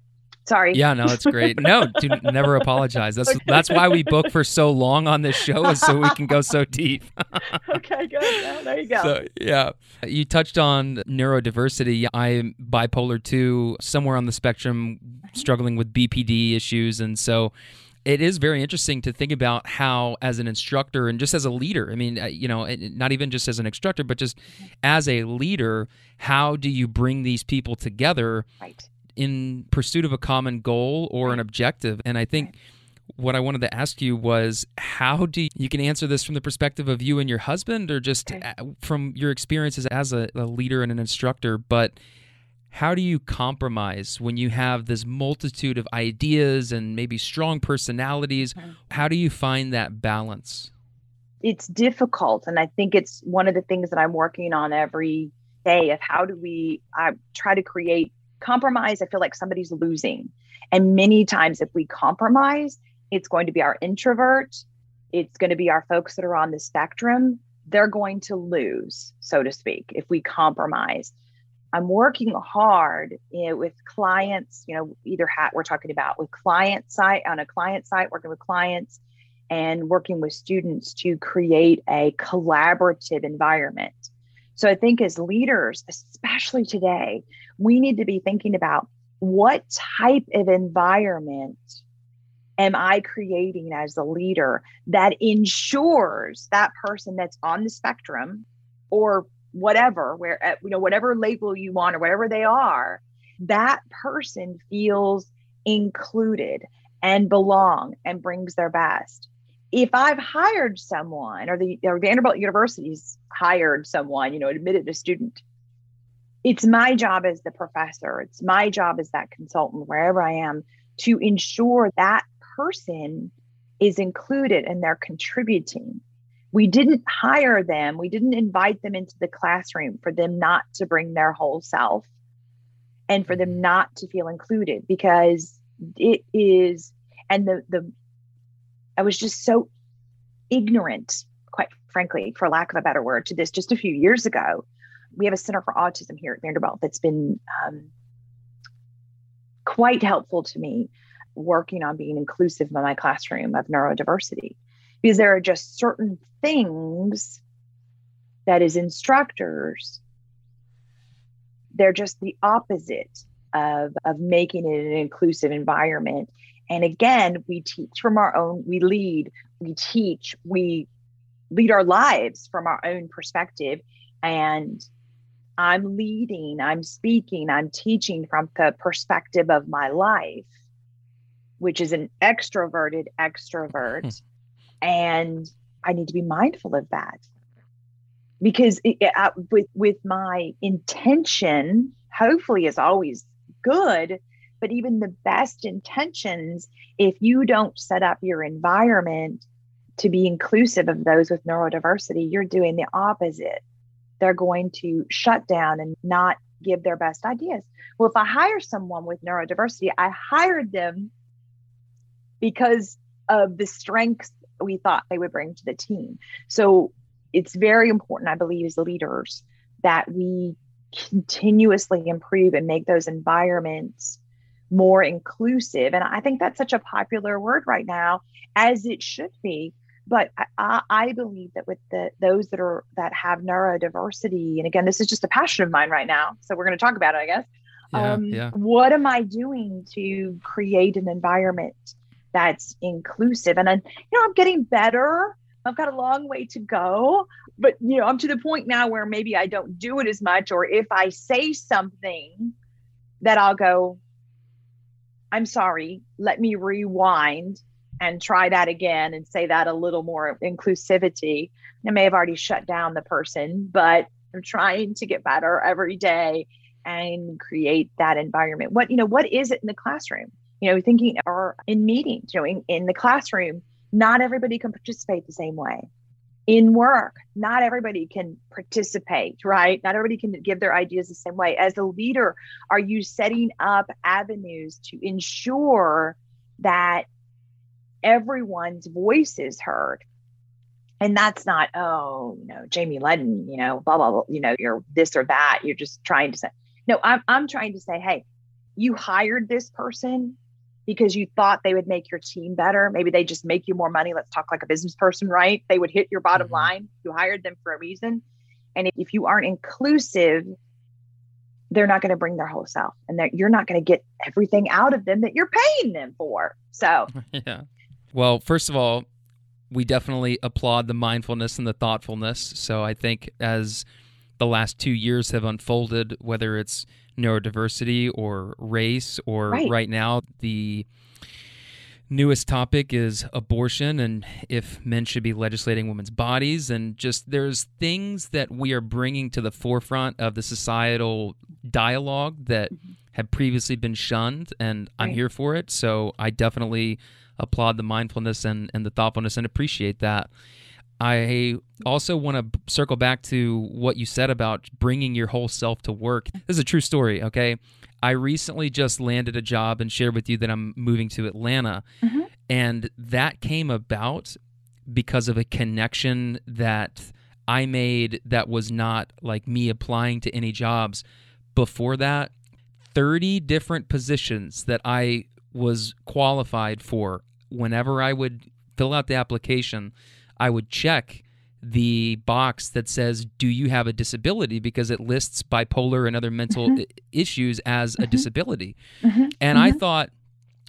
Sorry. Yeah, no, it's great. No, do never apologize. That's okay. that's why we book for so long on this show is so we can go so deep. okay, good. Yeah, there you go. So, yeah. You touched on neurodiversity. I'm bipolar 2, somewhere on the spectrum struggling with BPD issues and so it is very interesting to think about how as an instructor and just as a leader i mean uh, you know not even just as an instructor but just as a leader how do you bring these people together right in pursuit of a common goal or an objective. And I think what I wanted to ask you was how do you, you can answer this from the perspective of you and your husband or just okay. Uh, from your experiences as a, a leader and an instructor, but how do you compromise when you have this multitude of ideas and maybe strong personalities? How do you find that balance? It's difficult. And I think it's one of the things that I'm working on every day of how do we I try to create compromise, I feel like somebody's losing. And many times, if we compromise, it's going to be our introvert, it's going to be our folks that are on the spectrum. They're going to lose, so to speak, if we compromise. I'm working hard you know, with clients, you know, either hat we're talking about with client site on a client site, working with clients and working with students to create a collaborative environment so I think as leaders, especially today, we need to be thinking about what type of environment am I creating as a leader that ensures that person that's on the spectrum or whatever, where uh, you know whatever label you want or whatever they are, that person feels included and belong and brings their best. If I've hired someone or the or Vanderbilt University's hired someone, you know, admitted a student, it's my job as the professor, it's my job as that consultant, wherever I am, to ensure that person is included and they're contributing. We didn't hire them, we didn't invite them into the classroom for them not to bring their whole self and for them mm-hmm. not to feel included because it is and the the I was just so ignorant, quite frankly, for lack of a better word, to this just a few years ago. We have a Center for Autism here at Vanderbilt that's been um, quite helpful to me working on being inclusive in my classroom of neurodiversity because there are just certain things that as instructors they're just the opposite of, of making it an inclusive environment and again we teach from our own we lead we teach we lead our lives from our own perspective and i'm leading i'm speaking i'm teaching from the perspective of my life which is an extroverted extrovert. Hmm. and I need to be mindful of that because it, uh, with with my intention, hopefully, is always good. But even the best intentions, if you don't set up your environment to be inclusive of those with neurodiversity, you're doing the opposite. They're going to shut down and not give their best ideas. Well, if I hire someone with neurodiversity, I hired them because of the strengths we thought they would bring to the team. So it's very important, I believe, as leaders that we continuously improve and make those environments more inclusive. And I think that's such a popular word right now, as it should be. But I, I believe that with the those that are that have neurodiversity, and again, this is just a passion of mine right now. So we're going to talk about it, I guess. Yeah, um, yeah. What am I doing to create an environment that's inclusive. And then, you know, I'm getting better. I've got a long way to go, but you know, I'm to the point now where maybe I don't do it as much, or if I say something that I'll go, I'm sorry, let me rewind and try that again and say that a little more inclusivity. I may have already shut down the person, but I'm trying to get better every day and create that environment. What, you know, what is it in the classroom? you know, thinking or in meetings, you know, in, in the classroom, not everybody can participate the same way. In work, not everybody can participate, right? Not everybody can give their ideas the same way. As a leader, are you setting up avenues to ensure that everyone's voice is heard? And that's not, oh, you know, Jamie Ledden, you know, blah, blah, blah, you know, you're this or that. You're just trying to say, no, I'm, I'm trying to say, hey, you hired this person because you thought they would make your team better. Maybe they just make you more money. Let's talk like a business person, right? They would hit your bottom mm-hmm. line. You hired them for a reason. And if you aren't inclusive, they're not going to bring their whole self and you're not going to get everything out of them that you're paying them for. So, yeah. Well, first of all, we definitely applaud the mindfulness and the thoughtfulness. So I think as the last two years have unfolded, whether it's neurodiversity or race, or right, right now the newest topic is abortion and if men should be legislating women's bodies. And just there's things that we are bringing to the forefront of the societal dialogue that mm-hmm. had previously been shunned and i'm here for it. So i definitely applaud the mindfulness and, and the thoughtfulness and appreciate that I also want to circle back to what you said about bringing your whole self to work. This is a true story, okay? I recently just landed a job and shared with you that I'm moving to Atlanta. Mm-hmm. And that came about because of a connection that I made that was not like me applying to any jobs. Before that, 30 different positions that I was qualified for whenever I would fill out the application I would check the box that says, Do you have a disability? because it lists bipolar and other mental mm-hmm. issues as mm-hmm. a disability. Mm-hmm. And I mm-hmm. thought,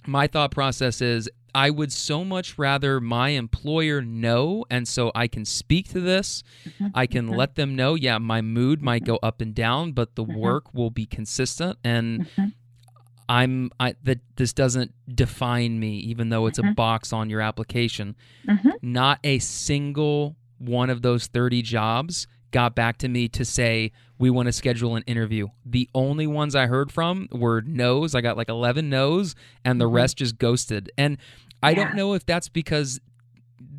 my thought process is, I would so much rather my employer know, and so I can speak to this. Mm-hmm. I can mm-hmm. let them know, yeah, my mood might go up and down, but the work will be consistent. And I'm I that this doesn't define me, even though it's Mhm. a box on your application. Mhm. Not a single one of those 30 jobs got back to me to say we want to schedule an interview. The only ones I heard from were no's. I got like 11 no's, and the Mhm. rest just ghosted. And I Yeah. don't know if that's because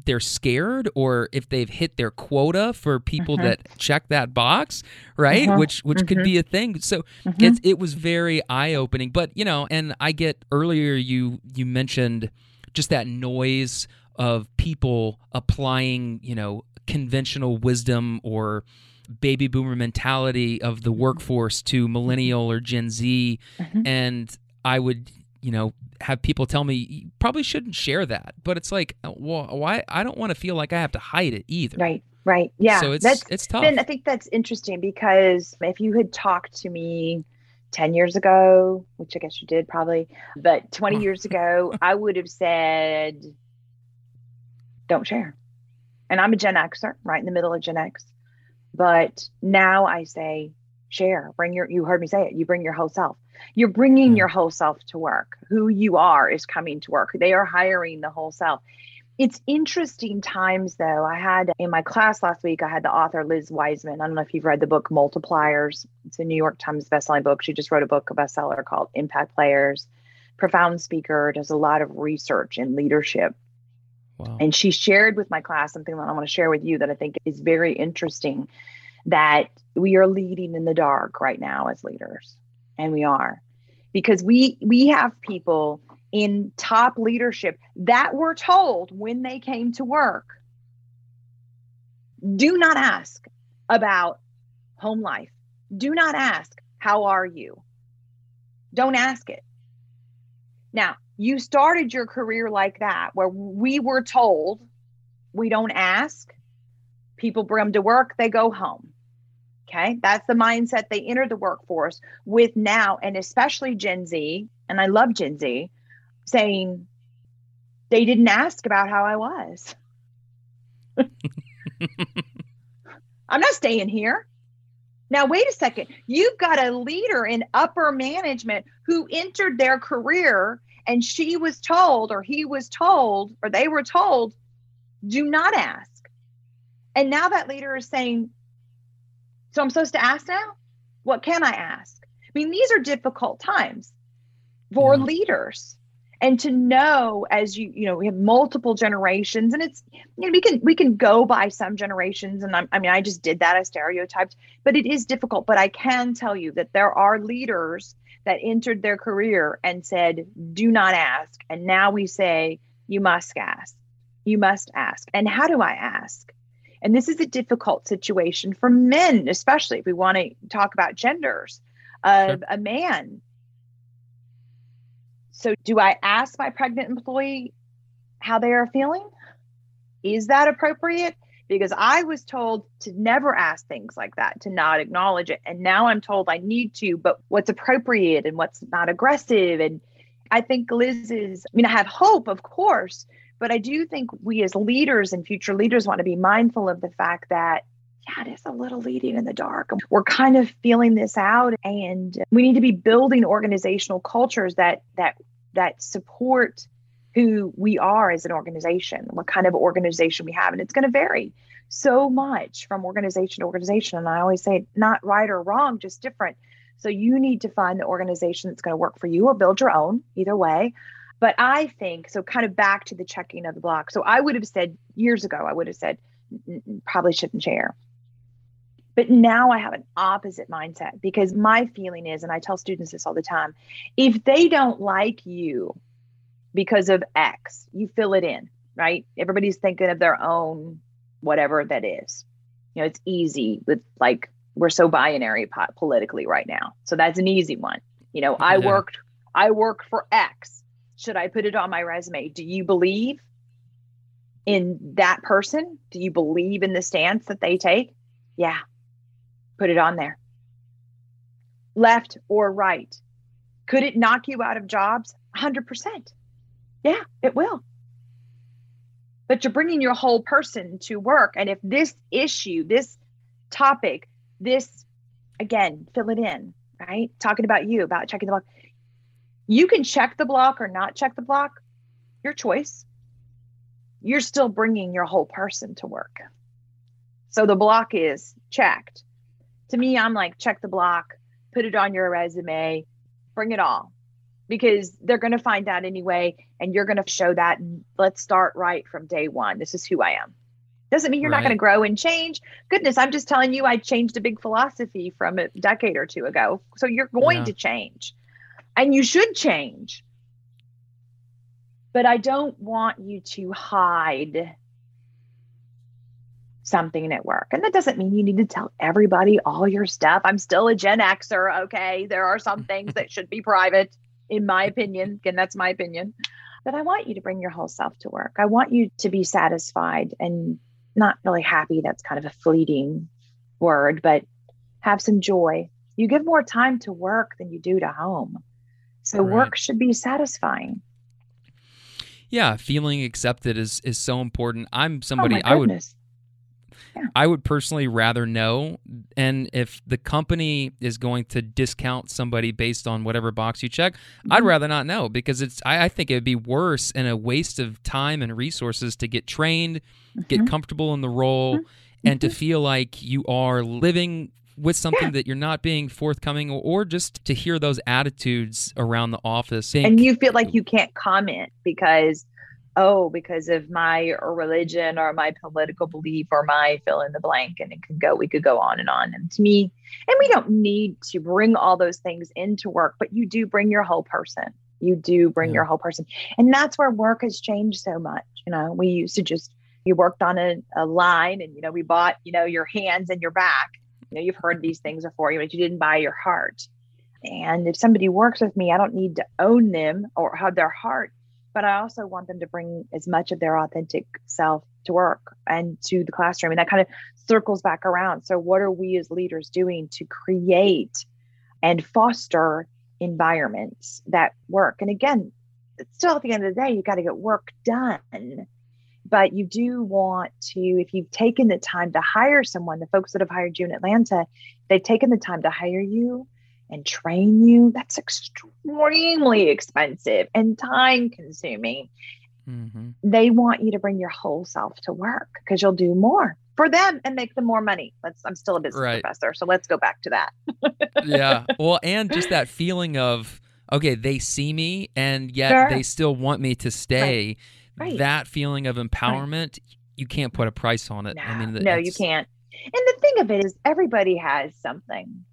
they're scared or if they've hit their quota for people Mhm. that check that box, right? Uh-huh. Which which could Mhm. be a thing. So Mhm. it's it was very eye opening. But you know, and I get earlier you you mentioned just that noise of people applying, you know, conventional wisdom or baby boomer mentality of the workforce to millennial or Gen Z. And I would, you know, have people tell me you probably shouldn't share that. But it's like, uh, well, why? I don't want to feel like I have to hide it either. Right. Right. Yeah. So it's that's it's tough. Ben, I think that's interesting because if you had talked to me 10 years ago, which I guess you did probably, but 20 years ago, I would have said, don't share. And I'm a Gen Xer, right in the middle of Gen X. But now I say, share, bring your, you heard me say it, you bring your whole self. You're bringing hmm. your whole self to work. Who you are is coming to work. They are hiring the whole self. It's interesting times though. I had in my class last week, I had the author Liz Wiseman. I don't know if you've read the book Multipliers. It's a New York Times bestselling book. She just wrote a book, a bestseller called Impact Players. Profound speaker, does a lot of research in leadership. wow. And she shared with my class something that I want to share with you that I think is very interesting that we are leading in the dark right now as leaders. And we are. Because we we have people in top leadership that were told when they came to work do not ask about home life. Do not ask, how are you? Don't ask it. Now, you started your career like that, where we were told we don't ask. People bring them to work, they go home. Okay. That's the mindset they enter the workforce with now, and especially Gen Z. And I love Gen Z saying they didn't ask about how I was. I'm not staying here. Now, wait a second. You've got a leader in upper management who entered their career and she was told, or he was told, or they were told, do not ask. And now that leader is saying, so I'm supposed to ask now? What can I ask? I mean, these are difficult times for Yeah. leaders. And to know as you, you know, we have multiple generations and it's, you know, we can, we can go by some generations. And I'm, I mean, I just did that. I stereotyped, but it is difficult. But I can tell you that there are leaders that entered their career and said, do not ask. And now we say, you must ask. You must ask. And how do I ask? And this is a difficult situation for men, especially if we want to talk about genders of a man. So, do I ask my pregnant employee how they are feeling? Is that appropriate? Because I was told to never ask things like that, to not acknowledge it. And now I'm told I need to, but what's appropriate and what's not aggressive. And I think Liz is, I mean, I have hope, of course, but I do think we as leaders and future leaders want to be mindful of the fact that, yeah, it is a little leading in the dark. We're kind of feeling this out and we need to be building organizational cultures that that that support who we are as an organization, what kind of organization we have. And it's going to vary so much from organization to organization. And I always say not right or wrong, just different. So you need to find the organization that's going to work for you or build your own, either way. But I think so, kind of back to the checking of the block. So I would have said years ago, I would have said, "N- n- probably shouldn't share. But now I have an opposite mindset because my feeling is, and I tell students this all the time if they don't like you because of X, you fill it in, right? Everybody's thinking of their own whatever that is. You know, it's easy with like, we're so binary po- politically right now. So that's an easy one. You know, I Yeah. worked, I worked for X. Should I put it on my resume? Do you believe in that person? Do you believe in the stance that they take? Yeah. Put it on there. Left or right. Could it knock you out of jobs? 100%. Yeah, it will. But you're bringing your whole person to work. And if this issue, this topic, this, again, fill it in, right? Talking about you, about checking the box. You can check the block or not check the block, your choice. You're still bringing your whole person to work. So the block is checked. To me, I'm like, check the block, put it on your resume, bring it all because they're going to find out anyway and you're going to show that let's start right from day one this is who i am doesn't mean you're right. not going to grow and change goodness i'm just telling you i changed a big philosophy from a decade or two ago so you're going yeah. to change and you should change but i don't want you to hide something at work. And that doesn't mean you need to tell everybody all your stuff. I'm still a Gen Xer, okay? There are some things that should be private in my opinion. Again, that's my opinion. But I want you to bring your whole self to work. I want you to be satisfied and not really happy. That's kind of a fleeting word, but have some joy. You give more time to work than you do to home. So right. work should be satisfying. Yeah, feeling accepted is is so important. I'm somebody oh I would yeah. I would personally rather know. And if the company is going to discount somebody based on whatever box you check, mm-hmm. I'd rather not know because it's. I, I, think it would be worse and a waste of time and resources to get trained, mm-hmm. get comfortable in the role, mm-hmm. and to mm-hmm. feel like you are living with something yeah. that you're not being forthcoming or, or, just to hear those attitudes around the office and you feel like you can't comment because oh, because of my religion or my political belief or my fill in the blank. And it could go, we could go on and on. And to me, and we don't need to bring all those things into work, but you do bring your whole person. You do bring yeah. your whole person. And that's where work has changed so much. You know, we used to just, you worked on a, a line and, you know, we bought, you know, your hands and your back. You know, you've heard these things before, but you didn't buy your heart. And if somebody works with me, I don't need to own them or have their heart but I also want them to bring as much of their authentic self to work and to the classroom. And that kind of circles back around. So, what are we as leaders doing to create and foster environments that work? And again, still at the end of the day, you got to get work done. But you do want to, if you've taken the time to hire someone, the folks that have hired you in Atlanta, they've taken the time to hire you and train you, that's extremely expensive and time consuming. Mm-hmm. They want you to bring your whole self to work because you'll do more for them and make them more money. Let's I'm still a business right. professor, so let's go back to that. yeah. Well, and just that feeling of okay, they see me and yet sure. they still want me to stay. Right. Right. That feeling of empowerment, you can't put a price on it. No, I mean, no, you can't. And the thing of it is, everybody has something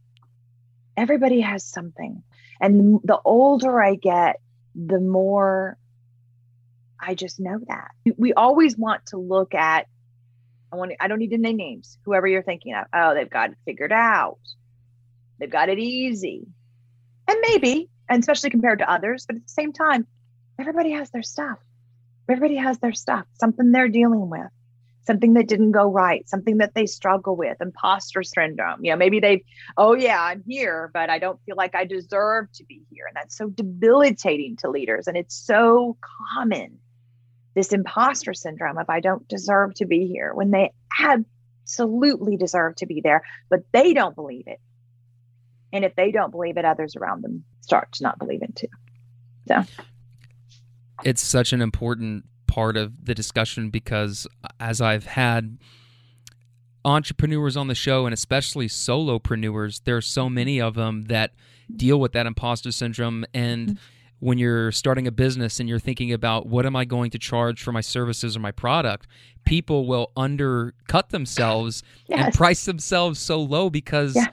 everybody has something. And the older I get, the more I just know that. We always want to look at I want I don't need to name names, whoever you're thinking of. Oh, they've got it figured out. They've got it easy. And maybe, and especially compared to others, but at the same time, everybody has their stuff. Everybody has their stuff, something they're dealing with something that didn't go right, something that they struggle with, imposter syndrome. You know, maybe they, oh yeah, I'm here, but I don't feel like I deserve to be here. And that's so debilitating to leaders. And it's so common, this imposter syndrome of I don't deserve to be here when they absolutely deserve to be there, but they don't believe it. And if they don't believe it, others around them start to not believe it too. So it's such an important part of the discussion because as I've had entrepreneurs on the show and especially solopreneurs, there are so many of them that deal with that imposter syndrome and mm-hmm. when you're starting a business and you're thinking about what am I going to charge for my services or my product, people will undercut themselves yes. and price themselves so low because yeah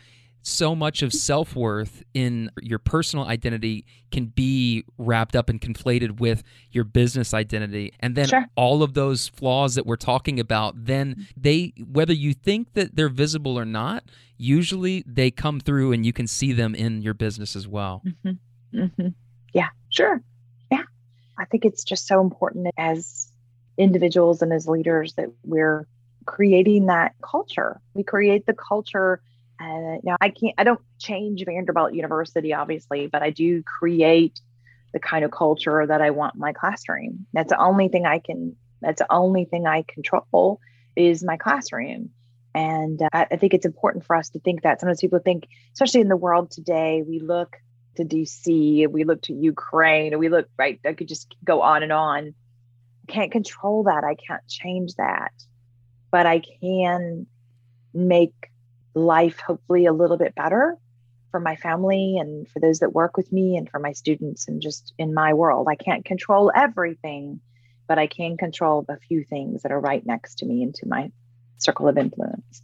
so much of self worth in your personal identity can be wrapped up and conflated with your business identity. And then sure. all of those flaws that we're talking about, then they, whether you think that they're visible or not, usually they come through and you can see them in your business as well. Mm-hmm. Mm-hmm. Yeah, sure. Yeah. I think it's just so important as individuals and as leaders that we're creating that culture. We create the culture uh, now I can't, I don't change Vanderbilt University, obviously, but I do create the kind of culture that I want in my classroom. That's the only thing I can, that's the only thing I control is my classroom. And uh, I think it's important for us to think that sometimes people think, especially in the world today, we look to DC, we look to Ukraine, we look right. I could just go on and on. I can't control that. I can't change that, but I can make life hopefully a little bit better for my family and for those that work with me and for my students and just in my world. I can't control everything, but I can control the few things that are right next to me into my circle of influence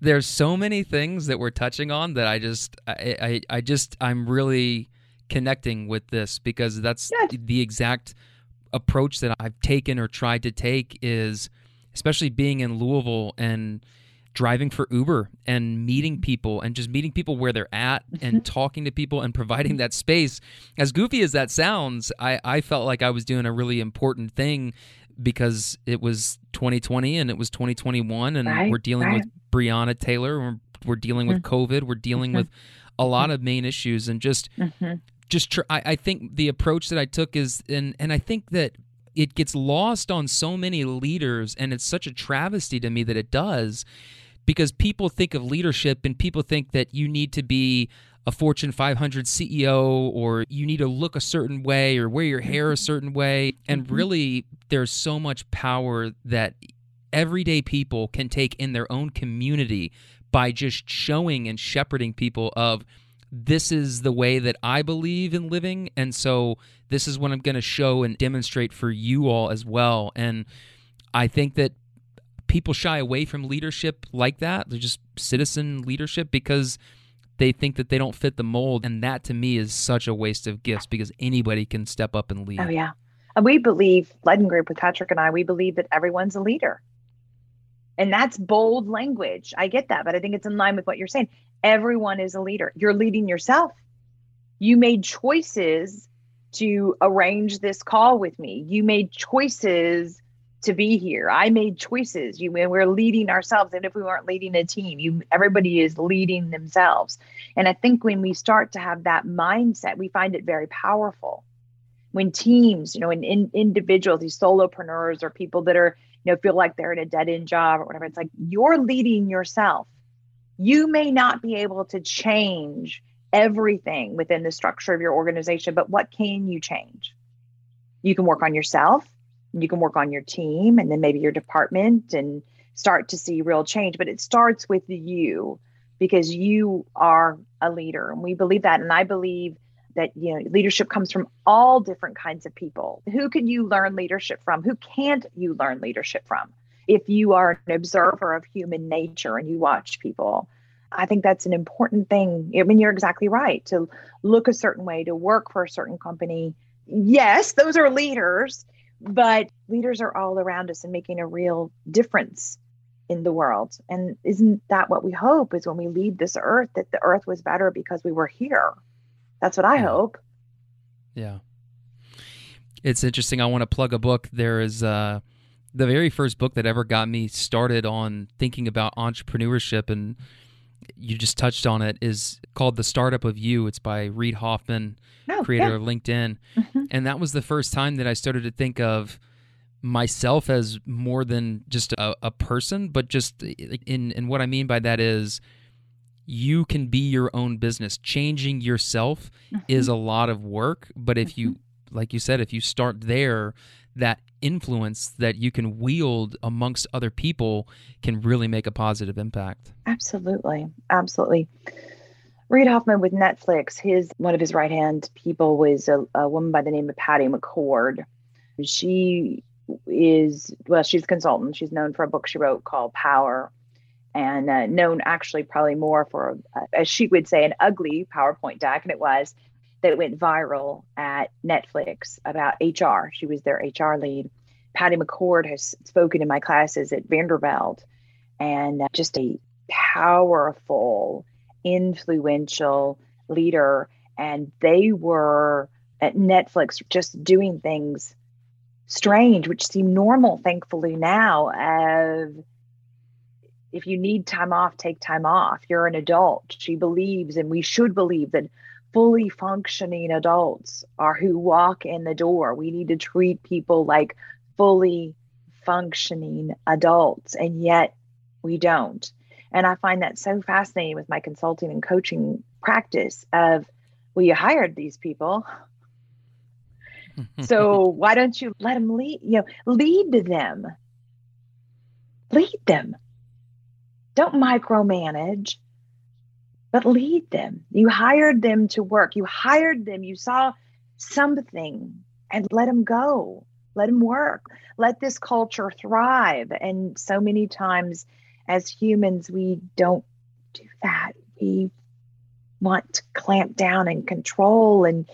there's so many things that we're touching on that I just I I, I just I'm really connecting with this because that's the exact approach that I've taken or tried to take is especially being in Louisville and driving for Uber and meeting people and just meeting people where they're at and mm-hmm. talking to people and providing that space. As goofy as that sounds, I, I felt like I was doing a really important thing because it was 2020 and it was 2021 and right, we're dealing right. with Breonna Taylor we're, we're dealing mm-hmm. with COVID we're dealing mm-hmm. with a lot mm-hmm. of main issues and just mm-hmm. just tr- I, I think the approach that I took is and and I think that it gets lost on so many leaders and it's such a travesty to me that it does because people think of leadership and people think that you need to be a Fortune 500 CEO or you need to look a certain way or wear your hair a certain way. And mm-hmm. really, there's so much power that everyday people can take in their own community by just showing and shepherding people of this is the way that I believe in living and so this is what I'm going to show and demonstrate for you all as well and I think that people shy away from leadership like that they're just citizen leadership because they think that they don't fit the mold. And that to me is such a waste of gifts because anybody can step up and lead. Oh, yeah. And we believe, Ledden Group with Patrick and I, we believe that everyone's a leader. And that's bold language. I get that, but I think it's in line with what you're saying. Everyone is a leader. You're leading yourself. You made choices to arrange this call with me. You made choices to be here. I made choices. You and we're leading ourselves, and if we weren't leading a team, you everybody is leading themselves. And I think when we start to have that mindset, we find it very powerful. When teams, you know, and in, individuals, these solopreneurs or people that are, you know, feel like they're in a dead end job or whatever, it's like you're leading yourself. You may not be able to change everything within the structure of your organization, but what can you change? You can work on yourself you can work on your team and then maybe your department and start to see real change but it starts with you because you are a leader and we believe that. And i believe that you know leadership comes from all different kinds of people. Who can you learn leadership from? Who can't you learn leadership from? If you are an observer of human nature and you watch people i think that's an important thing. I mean you're exactly right. To look a certain way to work for a certain company yes those are leaders but leaders are all around us and making a real difference in the world. And isn't that what we hope is when we leave this earth that the earth was better because we were here? That's what I hope. Yeah. It's interesting. I want to plug a book. There is uh, the very first book that ever got me started on thinking about entrepreneurship, and you just touched on it, is called The Startup of You. It's by Reid Hoffman oh, creator yeah. of LinkedIn. Mm-hmm. And that was the first time that I started to think of myself as more than just a, a person, but just in, in what I mean by that is you can be your own business. Changing yourself mm-hmm. is a lot of work, but if mm-hmm. you, like you said, if you start there, that influence that you can wield amongst other people can really make a positive impact. Absolutely. Absolutely. Reid Hoffman with Netflix, his one of his right hand people was a, a, woman by the name of Patty McCord. She is well, she's a consultant. She's known for a book she wrote called Power, and uh, known actually probably more for, uh, as she would say, an ugly PowerPoint deck, and it was that went viral at Netflix about HR. She was their HR lead. Patty McCord has spoken in my classes at Vanderbilt, and uh, just a powerful influential leader and they were at Netflix just doing things strange which seem normal thankfully now of if you need time off take time off. You're an adult. She believes and we should believe that fully functioning adults are who walk in the door. We need to treat people like fully functioning adults and yet we don't And I find that so fascinating with my consulting and coaching practice of, well, you hired these people. so why don't you let them lead, you know, lead them. Lead them. Don't micromanage, but lead them. You hired them to work. You hired them. You saw something and let them go. Let them work. Let this culture thrive. And so many times as humans, we don't do that. We want to clamp down and control, and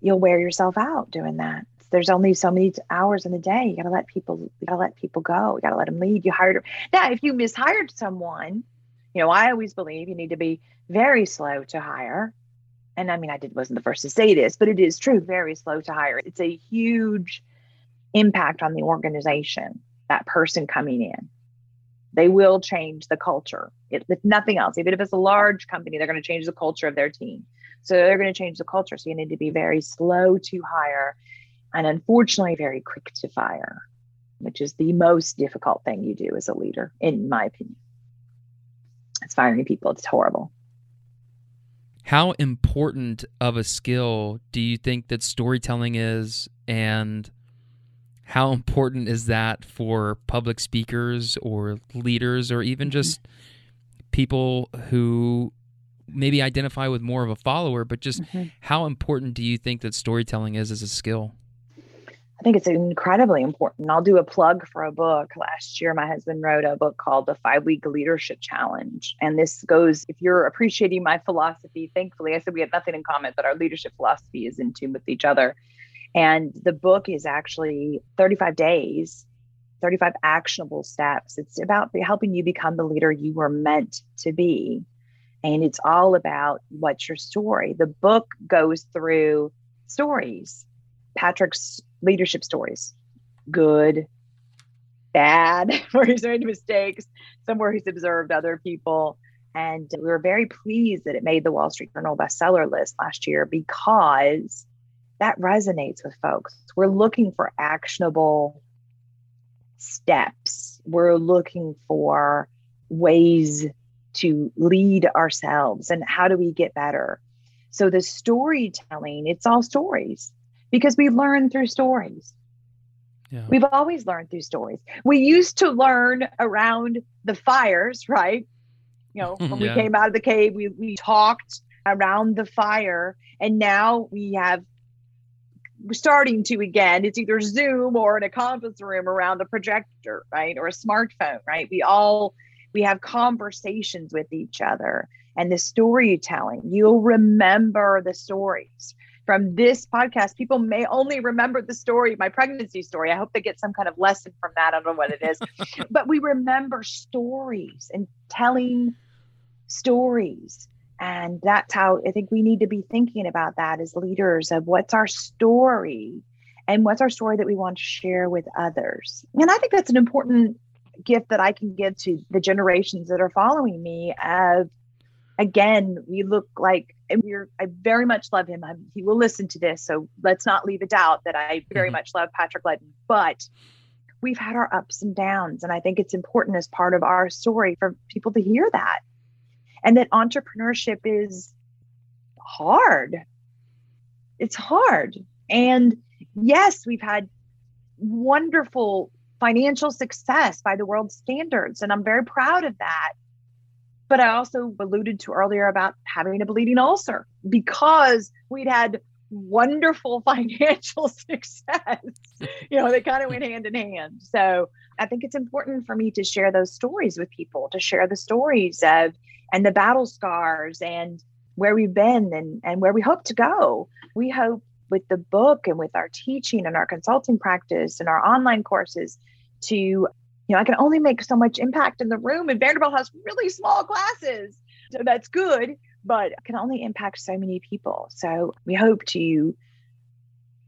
you'll wear yourself out doing that. There's only so many hours in the day. You got to let people. You got to let people go. You got to let them lead. You hired them. now. If you mishired someone, you know I always believe you need to be very slow to hire. And I mean, I did wasn't the first to say this, but it is true. Very slow to hire. It's a huge impact on the organization. That person coming in they will change the culture. If nothing else, even if it's a large company, they're going to change the culture of their team. So they're going to change the culture. So you need to be very slow to hire and unfortunately very quick to fire, which is the most difficult thing you do as a leader, in my opinion. It's firing people. It's horrible. How important of a skill do you think that storytelling is and how important is that for public speakers or leaders or even mm-hmm. just people who maybe identify with more of a follower but just mm-hmm. how important do you think that storytelling is as a skill? I think it's incredibly important. I'll do a plug for a book. Last year my husband wrote a book called the five week leadership challenge. And this goes if you're appreciating my philosophy thankfully i said we have nothing in common but our leadership philosophy is in tune with each other and the book is actually 35 days, 35 actionable steps. It's about helping you become the leader you were meant to be. And it's all about what's your story. The book goes through stories, Patrick's leadership stories, good, bad, where he's made mistakes, somewhere he's observed other people. And we were very pleased that it made the Wall Street Journal bestseller list last year because that resonates with folks. We're looking for actionable steps. We're looking for ways to lead ourselves and how do we get better. So the storytelling, it's all stories because we learn through stories. Yeah. We've always learned through stories. We used to learn around the fires, right? You know, when yeah. we came out of the cave, we, we talked around the fire. And now we have starting to again it's either zoom or in a conference room around a projector right or a smartphone right? We all we have conversations with each other and the storytelling. You'll remember the stories. From this podcast people may only remember the story my pregnancy story. I hope they get some kind of lesson from that. I don't know what it is. But we remember stories and telling stories and that's how I think we need to be thinking about that as leaders of what's our story and what's our story that we want to share with others. And I think that's an important gift that I can give to the generations that are following me of again, we look like and we're I very much love him. I'm, he will listen to this, so let's not leave a doubt that I very mm-hmm. much love Patrick Ledden. But we've had our ups and downs, and I think it's important as part of our story for people to hear that and that entrepreneurship is hard. It's hard. And yes, we've had wonderful financial success by the world standards, and I'm very proud of that. But I also alluded to earlier about having a bleeding ulcer because we'd had wonderful financial success. you know, they kind of went hand in hand. So I think it's important for me to share those stories with people, to share the stories of and the battle scars and where we've been and, and where we hope to go. We hope with the book and with our teaching and our consulting practice and our online courses to, you know, I can only make so much impact in the room. And Vanderbilt has really small classes. So that's good, but can only impact so many people. So we hope to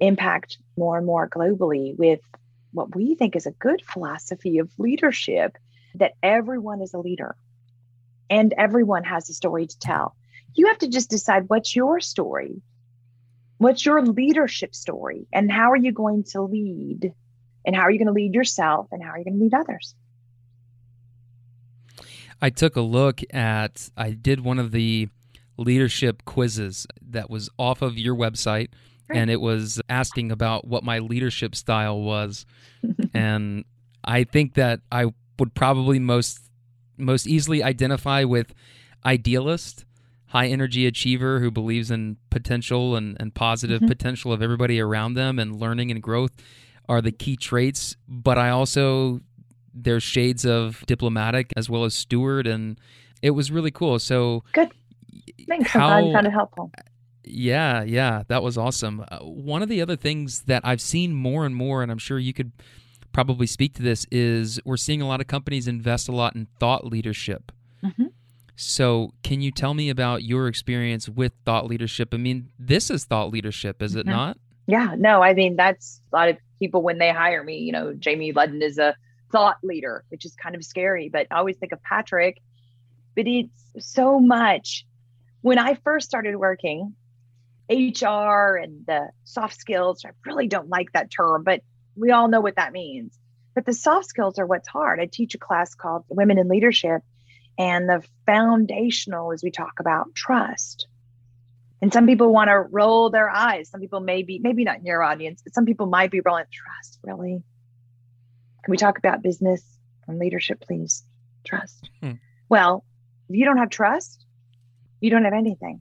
impact more and more globally with what we think is a good philosophy of leadership that everyone is a leader and everyone has a story to tell. You have to just decide what's your story. What's your leadership story? And how are you going to lead? And how are you going to lead yourself? And how are you going to lead others? I took a look at, I did one of the leadership quizzes that was off of your website, and it was asking about what my leadership style was. and I think that I would probably most most easily identify with idealist, high energy achiever who believes in potential and, and positive Mhm. potential of everybody around them and learning and growth are the key traits. But I also there's shades of diplomatic as well as steward and it was really cool. So Good. Thanks. I'm glad you found it helpful. yeah, yeah, that was awesome. Uh, one of the other things that I've seen more and more, and I'm sure you could probably speak to this, is we're seeing a lot of companies invest a lot in thought leadership. Mhm. So, can you tell me about your experience with thought leadership? I mean, this is thought leadership, is it Mhm. not? Yeah, no, I mean that's a lot of people when they hire me, you know, Jamie Ledden is a thought leader, which is kind of scary, but I always think of Patrick. But it's so much. When I first started working, HR and the soft skills, I really don't like that term, but we all know what that means. But the soft skills are what's hard. I teach a class called Women in Leadership, and the foundational is we talk about trust. And some people want to roll their eyes. Some people maybe, maybe not in your audience, but some people might be rolling trust. Really? Can we talk about business and leadership, please? Trust. Hmm. Well, if you don't have trust, you don't have anything.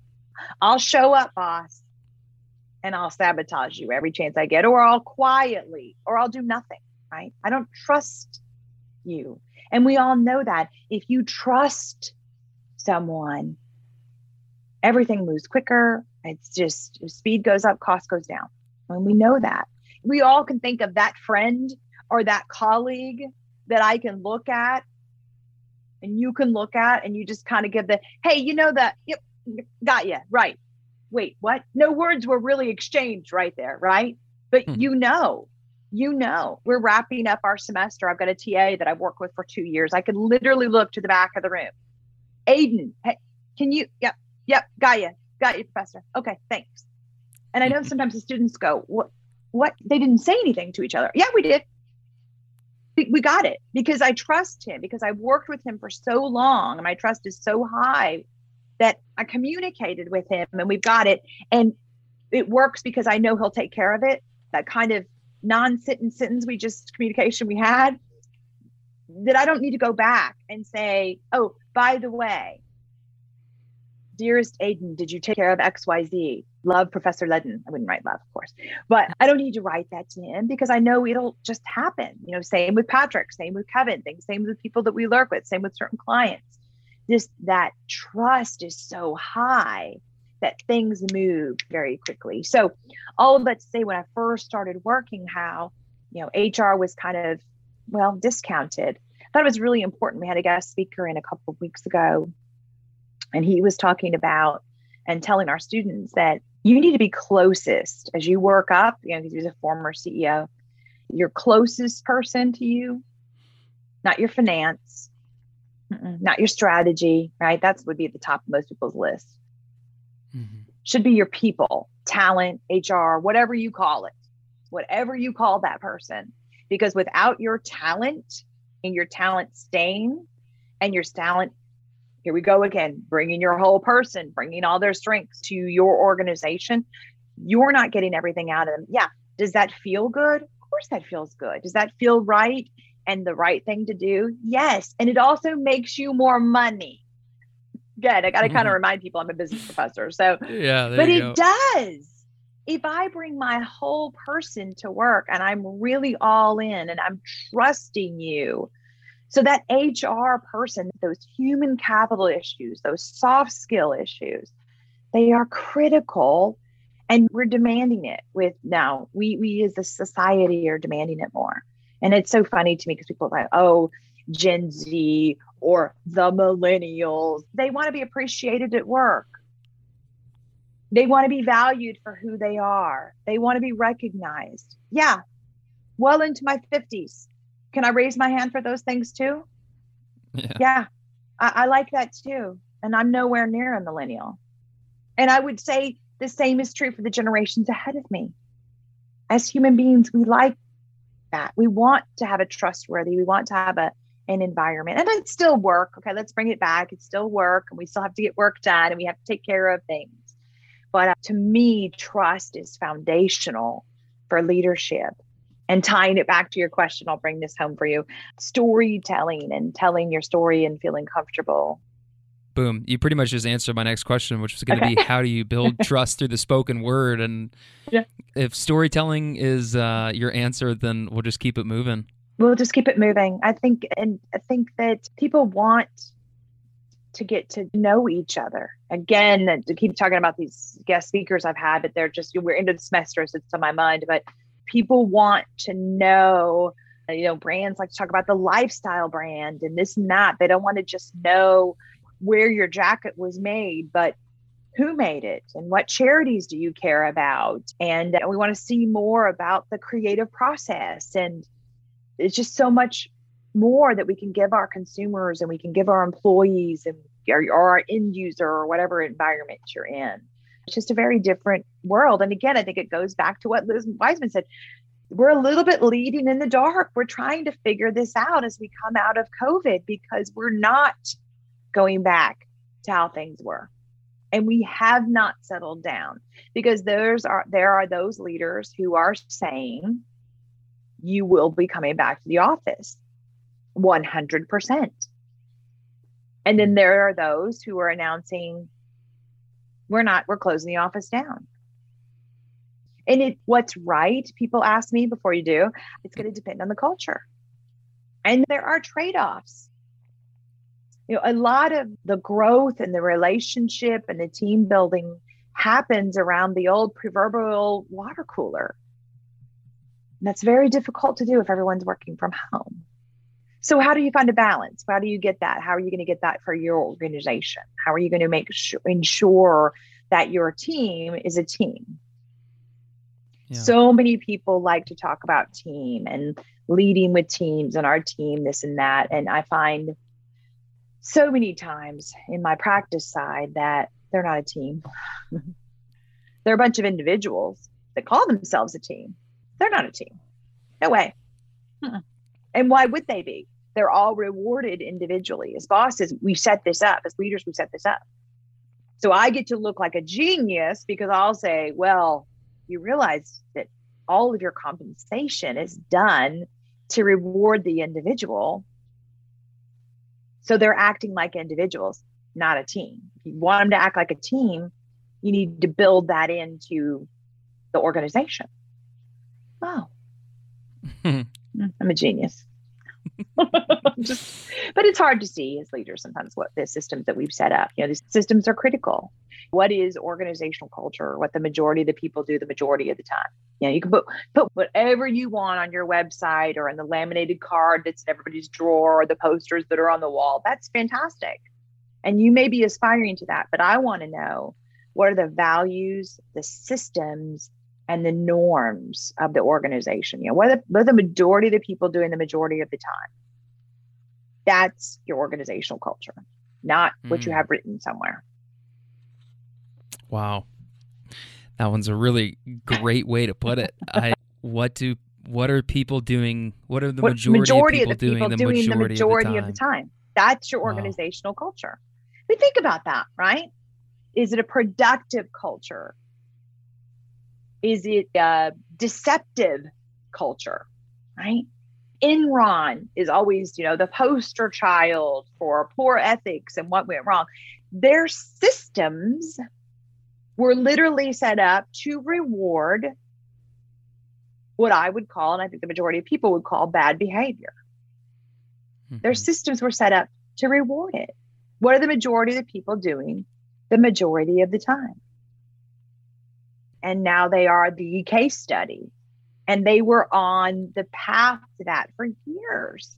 I'll show up, boss, and I'll sabotage you every chance I get, or I'll quietly, or I'll do nothing, right? I don't trust you. And we all know that. If you trust someone, everything moves quicker. It's just speed goes up, cost goes down. And we know that. We all can think of that friend or that colleague that I can look at and you can look at and you just kind of give the, hey, you know that, yep, got you, right. Wait, what? No words were really exchanged right there, right? But Hmm. you know, you know, we're wrapping up our semester. I've got a TA that I've worked with for two years. I could literally look to the back of the room. Aiden, hey, can you? Yep, yep, got you, got you, professor. Okay, thanks. And I know sometimes the students go, what? What? They didn't say anything to each other. Yeah, we did. We, we got it because I trust him because I've worked with him for so long and my trust is so high that I communicated with him and we've got it. And it works because I know he'll take care of it. That kind of non-sentence sentence we just communication we had that I don't need to go back and say, oh, by the way, dearest Aiden, did you take care of XYZ? Love Professor Ledden. I wouldn't write love, of course, but I don't need to write that to him because I know it'll just happen. You know, same with Patrick, same with Kevin, same with people that we lurk with, same with certain clients. This that trust is so high that things move very quickly. So all of that to say when I first started working, how, you know, HR was kind of, well, discounted. I thought it was really important. We had a guest speaker in a couple of weeks ago, and he was talking about and telling our students that you need to be closest as you work up, you know, because he was a former CEO, your closest person to you, not your finance, mm-mm, not your strategy, right? That's would be at the top of most people's list Mhm. should be your people, talent, HR, whatever you call it, whatever you call that person. Because without your talent and your talent staying and your talent, here we go again, bringing your whole person, bringing all their strengths to your organization, you're not getting everything out of them. Yeah. Does that feel good? Of course, that feels good. Does that feel right and the right thing to do? Yes. And it also makes you more money. Good. I got to kind of Mhm. remind people I'm a business professor. So, Yeah, but it go. does. If I bring my whole person to work and I'm really all in and I'm trusting you, so that HR person, those human capital issues, those soft skill issues, they are critical and we're demanding it with now we we as a society are demanding it more and it's so funny to me because people are like oh gen z or the millennials. They want to be appreciated at work. They want to be valued for who they are. They want to be recognized. Yeah. Well into my 50s can i raise my hand for those things too? Yeah. yeah. I, I like that too. And i'm nowhere near a millennial. And i would say the same is true for the generations ahead of me. As human beings we like that we want to have a trustworthy we want to have a an environment. And it's still work. Okay, let's bring it back. It's still work and we still have to get work done and we have to take care of things. But uh, to me, trust is foundational for leadership. And tying it back to your question, I'll bring this home for you storytelling and telling your story and feeling comfortable. Boom. You pretty much just answered my next question, which was going to okay. be how do you build trust through the spoken word? And yeah. if storytelling is uh, your answer, then we'll just keep it moving we'll just keep it moving. I think, and I think that people want to get to know each other. Again, to keep talking about these guest speakers I've had, but they're just, we're into the semester, so it's on my mind. But people want to know, you know, brands like to talk about the lifestyle brand and this and that. They don't want to just know where your jacket was made, but who made it and what charities do you care about? And we want to see more about the creative process and it's just so much more that we can give our consumers and we can give our employees and or, our end user or whatever environment you're in. It's just a very different world. And again, I think it goes back to what Liz Wiseman said. We're a little bit leading in the dark. We're trying to figure this out as we come out of COVID because we're not going back to how things were. And we have not settled down because there's are there are those leaders who are saying you will be coming back to the office 100%. And then there are those who are announcing, we're not, we're closing the office down. And it, what's right, people ask me before you do, it's going to depend on the culture. And there are trade offs. You know, a lot of the growth and the relationship and the team building happens around the old proverbial water cooler that's very difficult to do if everyone's working from home. So, how do you find a balance? How do you get that? How are you going to get that for your organization? How are you going to make sure, ensure that your team is a team? Yeah. So many people like to talk about team and leading with teams and our team, this and that. And I find so many times in my practice side that they're not a team. they're a bunch of individuals that call themselves a team they're not a team. No way. Uh-uh. And why would they be? They're all rewarded individually. As bosses, we set this up. As leaders, we set this up. So I get to look like a genius because I'll say, well, you realize that all of your compensation is done to reward the individual. So they're acting like individuals, not a team. If you want them to act like a team, you need to build that into the organization oh, I'm a genius. Just, but it's hard to see as leaders sometimes what the systems that we've set up. You know, these systems are critical. What is organizational culture? What the majority of the people do the majority of the time. You know, you can put put whatever you want on your website or in the laminated card that's in everybody's drawer or the posters that are on the wall. That's fantastic. And you may be aspiring to that, but I want to know what are the values, the systems, and the norms of the organization. You know, what are, the, what are the majority of the people doing the majority of the time? That's your organizational culture, not what you mm. have written somewhere. Wow. That one's a really great way to put it. I what do what are people doing? What are the what majority, majority, of, people, of the people doing, doing the majority, the majority of, the of, the time? That's your organizational wow. culture. We think about that, right? Is it a productive culture? Is it a deceptive culture, right? Enron is always, you know, the poster child for poor ethics and what went wrong. Their systems were literally set up to reward what I would call, and I think the majority of people would call bad behavior. Mm-hmm. Their systems were set up to reward it. What are the majority of the people doing the majority of the time? And now they are the case study. And they were on the path to that for years.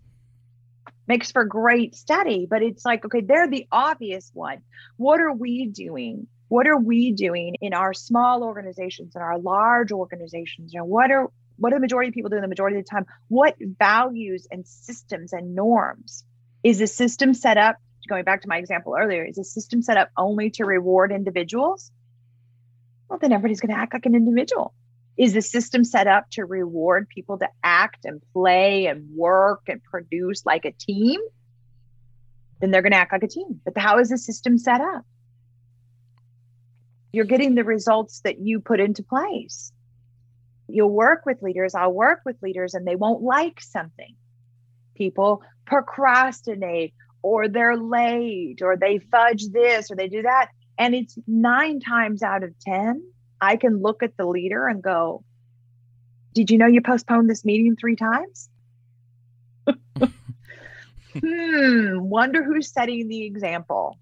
Makes for great study, but it's like, okay, they're the obvious one. What are we doing? What are we doing in our small organizations and our large organizations? You know, what are what are the majority of people doing the majority of the time? What values and systems and norms is the system set up? Going back to my example earlier, is the system set up only to reward individuals? Well, then everybody's going to act like an individual. Is the system set up to reward people to act and play and work and produce like a team? Then they're going to act like a team. But how is the system set up? You're getting the results that you put into place. You'll work with leaders, I'll work with leaders, and they won't like something. People procrastinate or they're late or they fudge this or they do that. And it's nine times out of 10, I can look at the leader and go, Did you know you postponed this meeting three times? hmm, wonder who's setting the example.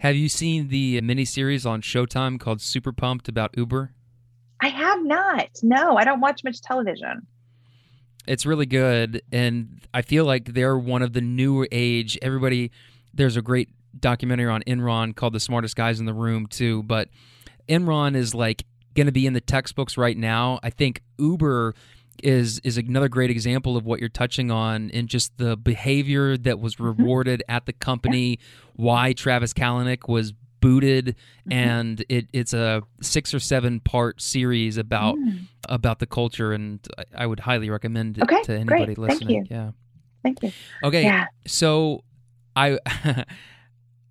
Have you seen the miniseries on Showtime called Super Pumped about Uber? I have not. No, I don't watch much television. It's really good, and I feel like they're one of the new age. Everybody, there's a great documentary on Enron called "The Smartest Guys in the Room" too. But Enron is like going to be in the textbooks right now. I think Uber is is another great example of what you're touching on in just the behavior that was mm-hmm. rewarded mm-hmm. at the company, why Travis Kalanick was booted mm-hmm. and it, it's a six or seven part series about mm. about the culture and I, I would highly recommend it okay, to anybody great. listening. Thank. Yeah. Thank you. Okay. Yeah. So I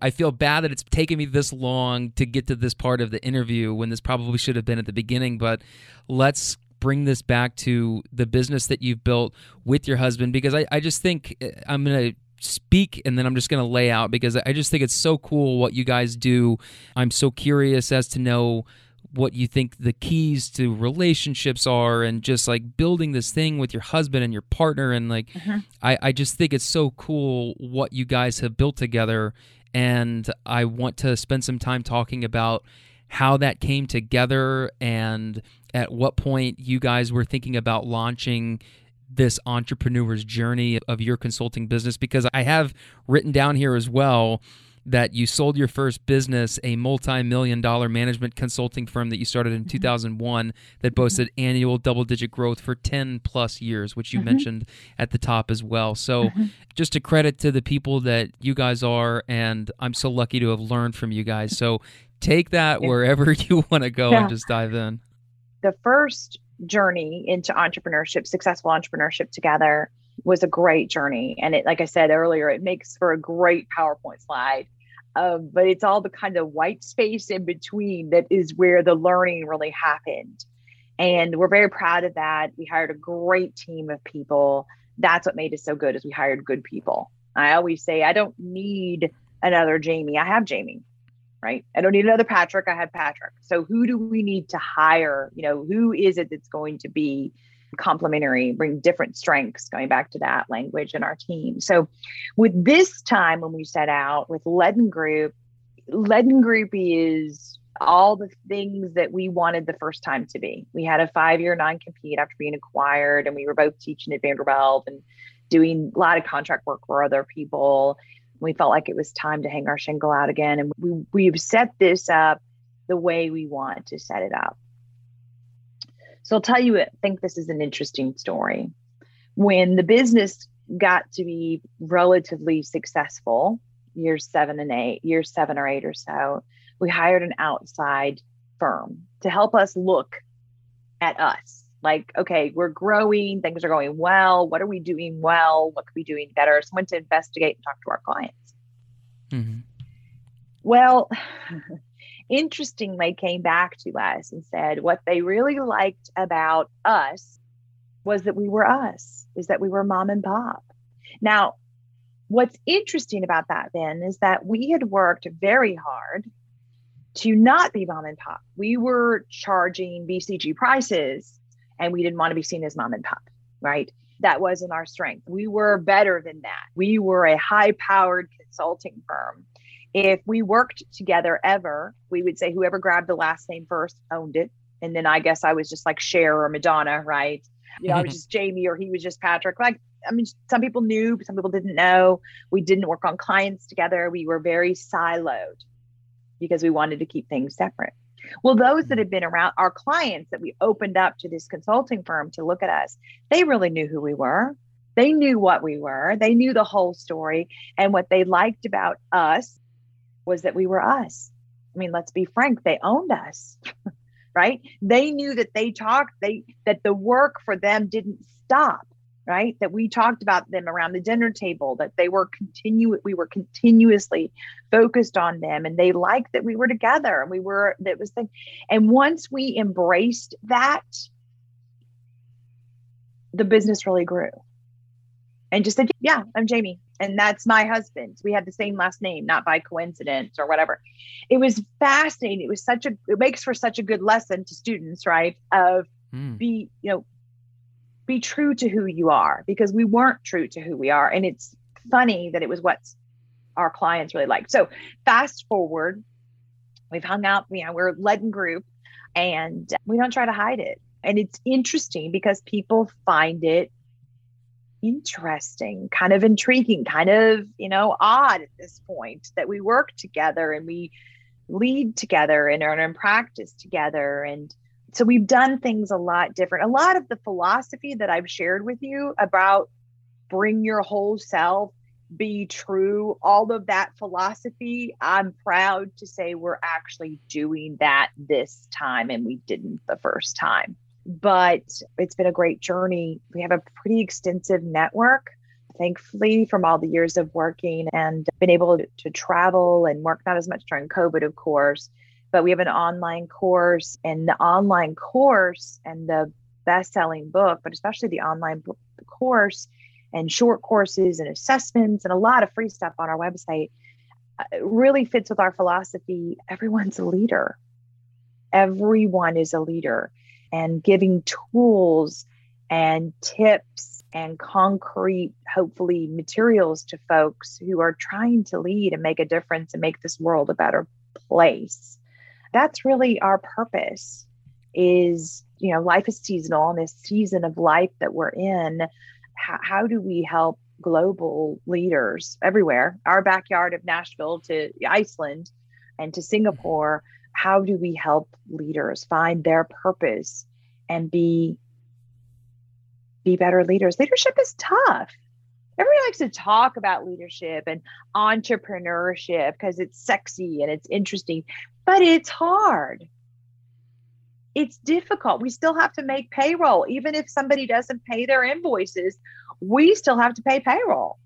I feel bad that it's taken me this long to get to this part of the interview when this probably should have been at the beginning, but let's bring this back to the business that you've built with your husband because I, I just think eh, I'm going to speak and then I'm just going to lay out because I just think it's so cool what you guys do. I'm so curious as to know what you think the keys to relationships are and just like building this thing with your husband and your partner and like mm-hmm. I, I just think it's so cool what you guys have built together and I want to spend some time talking about how that came together and at what point you guys were thinking about launching this entrepreneur's journey of your consulting business because I have written down here as well that you sold your first business, a multi million dollar management consulting firm that you started in mm-hmm. 2001 that mm-hmm. boasted annual double digit growth for 10 plus years, which you mm-hmm. mentioned at the top as well. So, mm-hmm. just a credit to the people that you guys are. And I'm so lucky to have learned from you guys. So, take that wherever you want to go yeah. and just dive in. The first journey into entrepreneurship, successful entrepreneurship together was a great journey. And it, like I said earlier, it makes for a great PowerPoint slide. Um, but it's all the kind of white space in between that is where the learning really happened. And we're very proud of that. We hired a great team of people. That's what made us so good is we hired good people. I always say I don't need another Jamie. I have Jamie right? I don't need another Patrick. I have Patrick. So who do we need to hire? You know, who is it that's going to be complementary, bring different strengths, going back to that language in our team. So with this time when we set out with Ledden Group, Ledden Group is all the things that we wanted the first time to be. We had a five year non compete after being acquired, and we were both teaching at Vanderbilt and doing a lot of contract work for other people we felt like it was time to hang our shingle out again. And we, we've set this up the way we want to set it up. So I'll tell you, I think this is an interesting story. When the business got to be relatively successful, years seven and eight, years seven or eight or so, we hired an outside firm to help us look at us like okay we're growing things are going well what are we doing well what could we be doing better someone to investigate and talk to our clients mm-hmm. well interesting they came back to us and said what they really liked about us was that we were us is that we were mom and pop now what's interesting about that then is that we had worked very hard to not be mom and pop. We were charging BCG prices and we didn't want to be seen as mom and pop, right? That wasn't our strength. We were better than that. We were a high powered consulting firm. If we worked together ever, we would say whoever grabbed the last name first owned it. And then I guess I was just like Cher or Madonna, right? You know, I was just Jamie or he was just Patrick. Like, I mean, some people knew, some people didn't know. We didn't work on clients together. We were very siloed because we wanted to keep things separate. Well, those that had been around, our clients that we opened up to this consulting firm to look at us, they really knew who we were. They knew what we were. They knew the whole story. And what they liked about us was that we were us. I mean, let's be frank, they owned us. right? They knew that they talked, they that the work for them didn't stop, right? That we talked about them around the dinner table, that they were continue we were continuously focused on them and they liked that we were together and we were that was the and once we embraced that, the business really grew. And just said, Yeah, I'm Jamie and that's my husband. We had the same last name, not by coincidence or whatever. It was fascinating. It was such a it makes for such a good lesson to students, right? Of mm. be, you know, be true to who you are because we weren't true to who we are. And it's funny that it was what our clients really liked. So fast forward, we've hung out, you know, we're a Ledden Group and we don't try to hide it. And it's interesting because people find it interesting, kind of intriguing, kind of, you know, odd at this point that we work together and we lead together and earn and practice together. And so we've done things a lot different. A lot of the philosophy that I've shared with you about bring your whole self, be true, all of that philosophy, I'm proud to say we're actually doing that this time and we didn't the first time but it's been a great journey. We have a pretty extensive network, thankfully, from all the years of working and been able to, travel and work, not as much during COVID, of course, but we have an online course and the online course and the best selling book, but especially the online book, course and short courses and assessments and a lot of free stuff on our website uh, really fits with our philosophy. Everyone's a leader. Everyone is a leader and giving tools and tips and concrete, hopefully, materials to folks who are trying to lead and make a difference and make this world a better place. That's really our purpose is, you know, life is seasonal and this season of life that we're in, how, how do we help global leaders everywhere, our backyard of Nashville to Iceland and to mm-hmm. Singapore, how do we help leaders find their purpose and be be better leaders? Leadership is tough. Everybody likes to talk about leadership and entrepreneurship because it's sexy and it's interesting but it's hard. It's difficult. We still have to make payroll. Even if somebody doesn't pay their invoices we still have to pay payroll.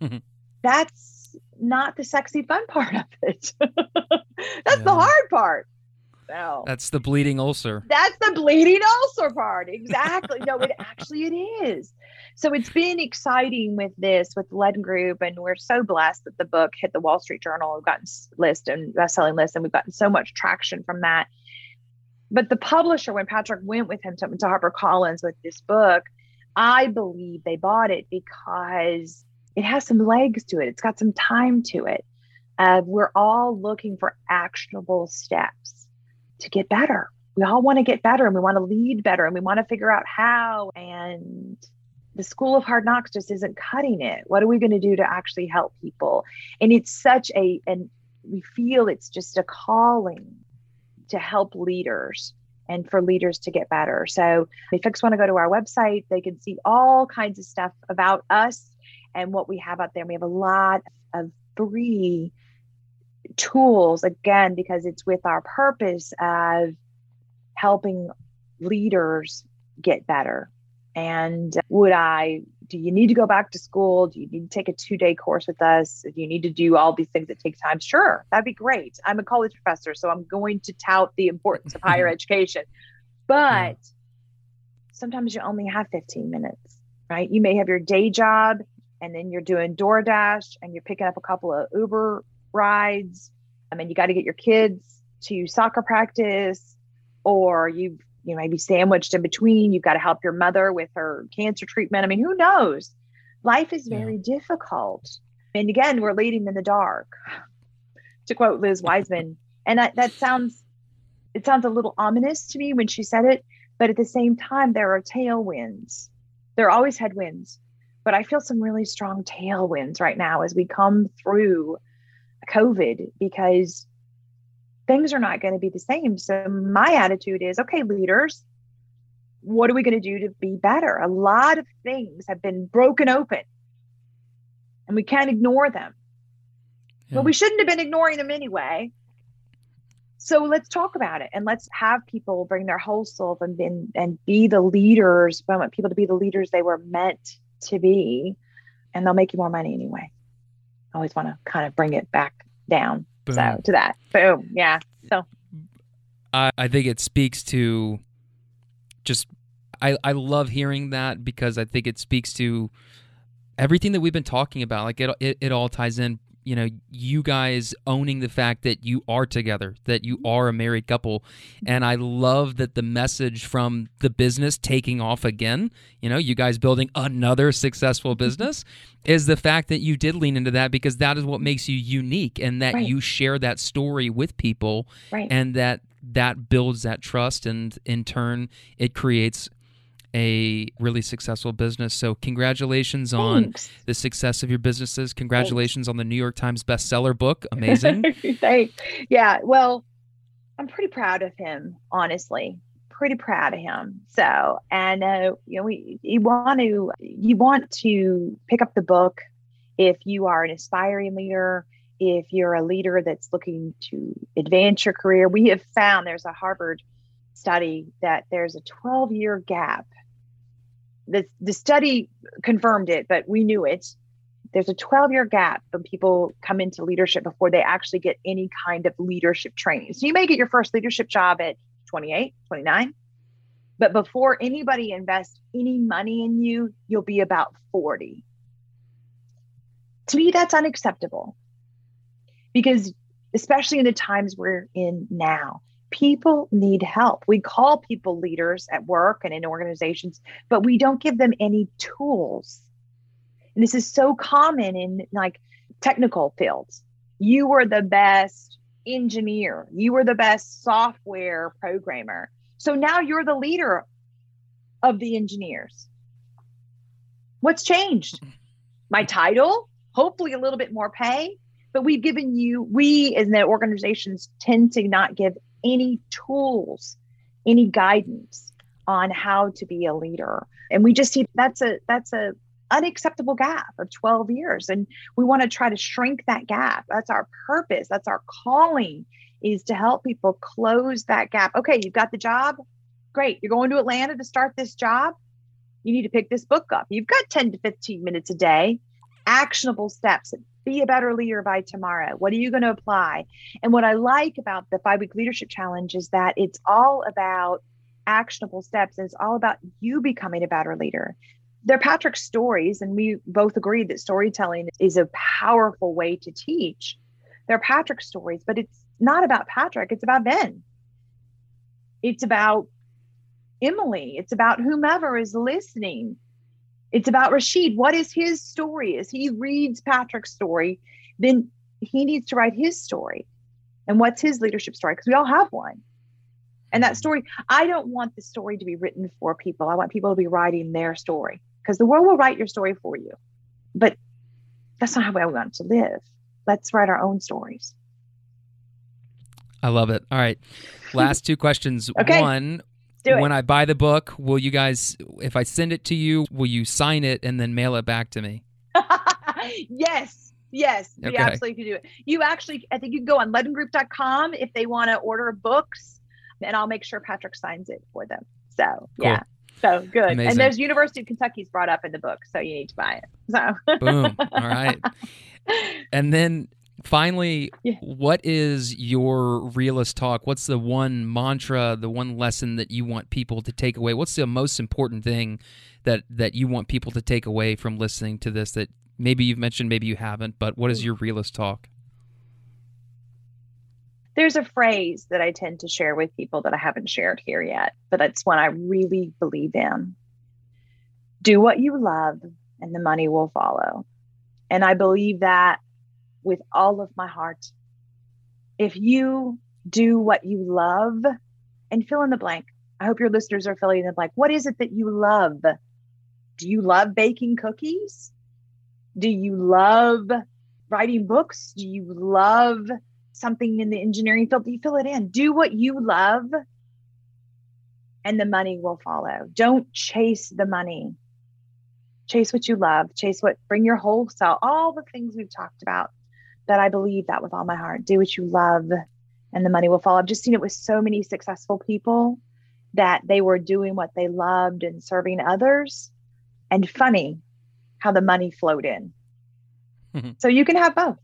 Mm-hmm. that's not the sexy fun part of it. That's yeah. the hard part. No. That's the bleeding ulcer. That's the bleeding ulcer part. Exactly. no, it actually it is. So it's been exciting with this with Ledden Group, and we're so blessed that the book hit the Wall Street Journal. We've gotten list and best-selling list, and we've gotten so much traction from that. But the publisher, when Patrick went with him to, to HarperCollins with this book, I believe they bought it because it has some legs to it. It's got some time to it. Uh, we're all looking for actionable steps to get better. We all want to get better and we want to lead better and we want to figure out how. And the school of hard knocks just isn't cutting it. What are we going to do to actually help people? And it's such a, and we feel it's just a calling to help leaders and for leaders to get better. So if folks want to go to our website, they can see all kinds of stuff about us and what we have out there. We have a lot of free tools, again, because it's with our purpose of helping leaders get better. And would I, do you need to go back to school? Do you need to take a two day course with us? Do you need to do all these things that take time? Sure, that'd be great. I'm a college professor, so I'm going to tout the importance of higher education. But sometimes you only have 15 minutes, right? You may have your day job and then you're doing DoorDash and you're picking up a couple of Uber rides. I mean, you got to get your kids to soccer practice, or you you may be sandwiched in between. You've got to help your mother with her cancer treatment. I mean, who knows? Life is very yeah. difficult. And again, we're leading in the dark, to quote Liz Wiseman. And that, that sounds it sounds a little ominous to me when she said it, but at the same time, there are tailwinds. There are always headwinds but I feel some really strong tailwinds right now as we come through COVID because things are not going to be the same. So my attitude is okay, leaders, what are we going to do to be better? A lot of things have been broken open and we can't ignore them. Yeah. But we shouldn't have been ignoring them anyway. So let's talk about it and let's have people bring their whole self and and, and be the leaders. I want people to be the leaders they were meant to be, and they'll make you more money anyway. I always want to kind of bring it back down. Boom. So to that. Boom. Yeah. So I, I think it speaks to just I, I love hearing that because I think it speaks to everything that we've been talking about. Like it, it, it all ties in. You know, you guys owning the fact that you are together, that you are a married couple. And I love that the message from the business taking off again, you know, you guys building another successful business is the fact that you did lean into that because that is what makes you unique and that Right. you share that story with people right. and that that builds that trust and in turn it creates a really successful business so congratulations on the success of your businesses congratulations on the new york times bestseller book amazing Thanks. Yeah. Well, I'm pretty proud of him, honestly. Pretty proud of him. So, and uh, you know, we you want to you want to pick up the book if you are an aspiring leader, if you're a leader that's looking to advance your career. We have found there's a Harvard study that there's a 12 year gap. The, the study confirmed it, but we knew it there's a 12 year gap when people come into leadership before they actually get any kind of leadership training. So you may get your first leadership job at 28, 29, but before anybody invests any money in you, you'll be about 40. To me, that's unacceptable because, especially in the times we're in now, people need help. We call people leaders at work and in organizations, but we don't give them any tools and this is so common in like technical fields. You were the best engineer, you were the best software programmer. So now you're the leader of the engineers. What's changed? My title, hopefully a little bit more pay, but we've given you, we in the organizations tend to not give any tools, any guidance on how to be a leader. And we just see that's a that's a unacceptable gap of 12 years. And we want to try to shrink that gap. That's our purpose. That's our calling is to help people close that gap. Okay you've got the job? Great. You're going to atlanta to start this job? You need to pick this book up. You've got 10 to 15 minutes a day. Actionable steps be a better leader by tomorrow what are you going to apply and what i like about the five week leadership challenge is that it's all about actionable steps and it's all about you becoming a better leader they're Patrick's stories, and we both agree that storytelling is a powerful way to teach. They're Patrick's stories, but it's not about Patrick, it's about Ben. It's about Emily, it's about whomever is listening. It's about Rashid. What is his story? As he reads Patrick's story, then he needs to write his story. And what's his leadership story? Because we all have one. And that story, I don't want the story to be written for people. I want people to be writing their story because the world will write your story for you. But that's not how we want to live. Let's write our own stories. i love it all right last two questions Okay. one Do it. when i buy the book will you guys if i send it to you will you sign it and then mail it back to me yes. Yes, we Okay. absolutely can do it. You actually, I think you can go on leddengroup.com if they want to order books, and I'll make sure Patrick signs it for them. So, yeah. So good. Amazing. And there's University of Kentucky's brought up in the book, so you need to buy it. So, boom all right And then finally, Yeah. what is your realist talk? What's the one mantra, the one lesson that you want people to take away? What's the most important thing that that you want people to take away from listening to this that maybe you've mentioned, maybe you haven't, but what is mm. your realist talk? there's a phrase that I tend to share with people that I haven't shared here yet, but it's one I really believe in. Do what you love, and the money will follow. And I believe that with all of my heart. If you do what you love and fill in the blank, I hope your listeners are filling in the blank. What is it that you love? Do you love baking cookies? Do you love writing books? Do you love something in the engineering field, you fill it in. Do what you love, and the money will follow. Don't chase the money. Chase what you love. Chase what, bring your whole self, all the things we've talked about that I believe that with all my heart. Do what you love, and the money will follow. I've just seen it with so many successful people that they were doing what they loved and serving others. And funny how the money flowed in. Mm-hmm. So you can have both.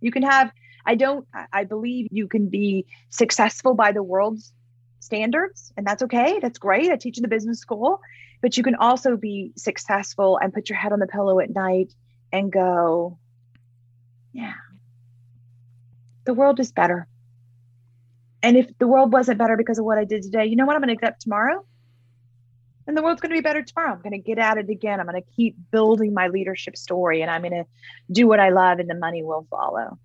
You can have, I don't, I believe you can be successful by the world's standards, and that's okay. That's great. I teach in the business school, but you can also be successful and put your head on the pillow at night and go, yeah, the world is better. And if the world wasn't better because of what I did today, you know what I'm going to get up tomorrow? And the world's going to be better tomorrow. I'm going to get at it again. I'm going to keep building my leadership story and I'm going to do what I love and the money will follow.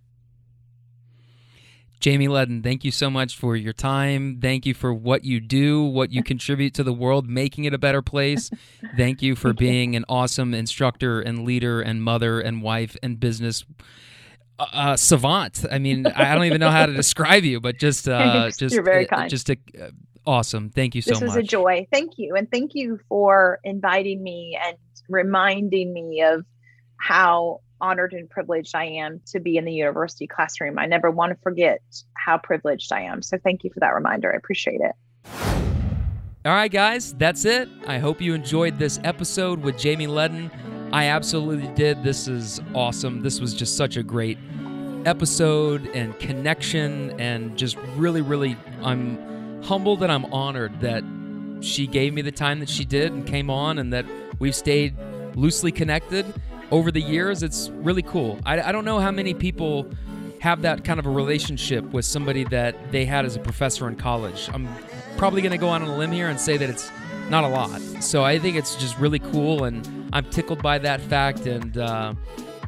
Jamie Ledden, thank you so much for your time. Thank you for what you do, what you contribute to the world, making it a better place. Thank you for being an awesome instructor and leader and mother and wife and business uh, uh, savant. I mean, I don't even know how to describe you, but just uh, just you're very kind. Just a, uh, awesome. Thank you so much. This was a joy. Thank you, and thank you for inviting me and reminding me of how honored and privileged I am to be in the university classroom. I never want to forget how privileged I am. So thank you for that reminder. I appreciate it. All right, guys, that's it. I hope you enjoyed this episode with Jamie Ledden. I absolutely did. This is awesome. This was just such a great episode and connection, and just really, really, I'm humbled and I'm honored that she gave me the time that she did and came on, and that we've stayed loosely connected over the years. It's really cool. I, I don't know how many people have that kind of a relationship with somebody that they had as a professor in college. I'm probably going to go on a limb here and say that it's not a lot. So I think it's just really cool, and I'm tickled by that fact. And uh,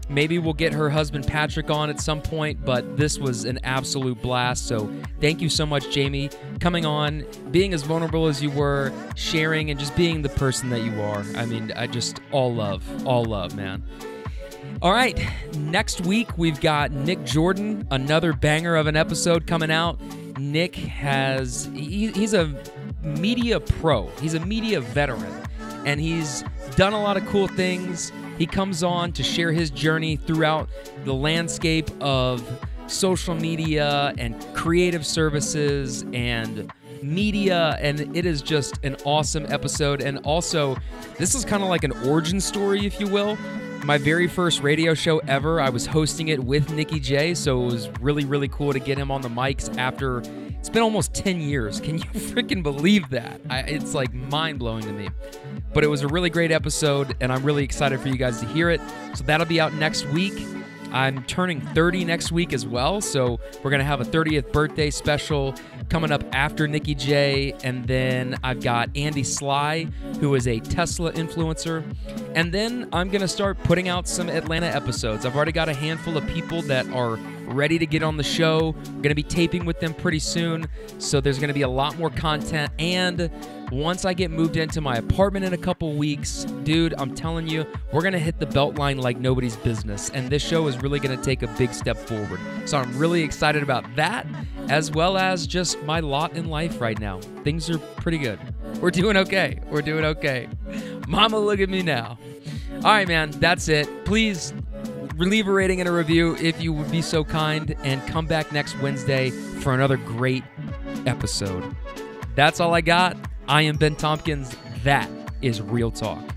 maybe we'll get her husband Patrick on at some point, but this was an absolute blast. So thank you so much, Jamie, coming on, being as vulnerable as you were, sharing, and just being the person that you are. I mean, I just all love, all love, man. All right, next week we've got Nick Jordan, another banger of an episode coming out. Nick has, he, he's a media pro, he's a media veteran, and he's done a lot of cool things. He comes on to share his journey throughout the landscape of social media and creative services and media and it is just an awesome episode and also this is kind of like an origin story if you will my very first radio show ever i was hosting it with nikki j so it was really really cool to get him on the mics after it's been almost 10 years. Can you freaking believe that? I, it's like mind blowing to me. But it was a really great episode, and I'm really excited for you guys to hear it. So that'll be out next week. I'm turning 30 next week as well, so we're gonna have a 30th birthday special coming up after Nikki J, and then I've got Andy Sly, who is a Tesla influencer, and then I'm gonna start putting out some Atlanta episodes. I've already got a handful of people that are ready to get on the show. We're going to be taping with them pretty soon, so there's going to be a lot more content. And once I get moved into my apartment in a couple weeks, dude, I'm telling you, we're going to hit the BeltLine like nobody's business. And this show is really going to take a big step forward. So I'm really excited about that, as well as just my lot in life right now. Things are pretty good. We're doing okay. We're doing okay. Mama, look at me now. All right, man, that's it. Please leave a rating and a review if you would be so kind, and come back next Wednesday for another great episode. That's all I got. I am Ben Tompkins. That is Real Talk.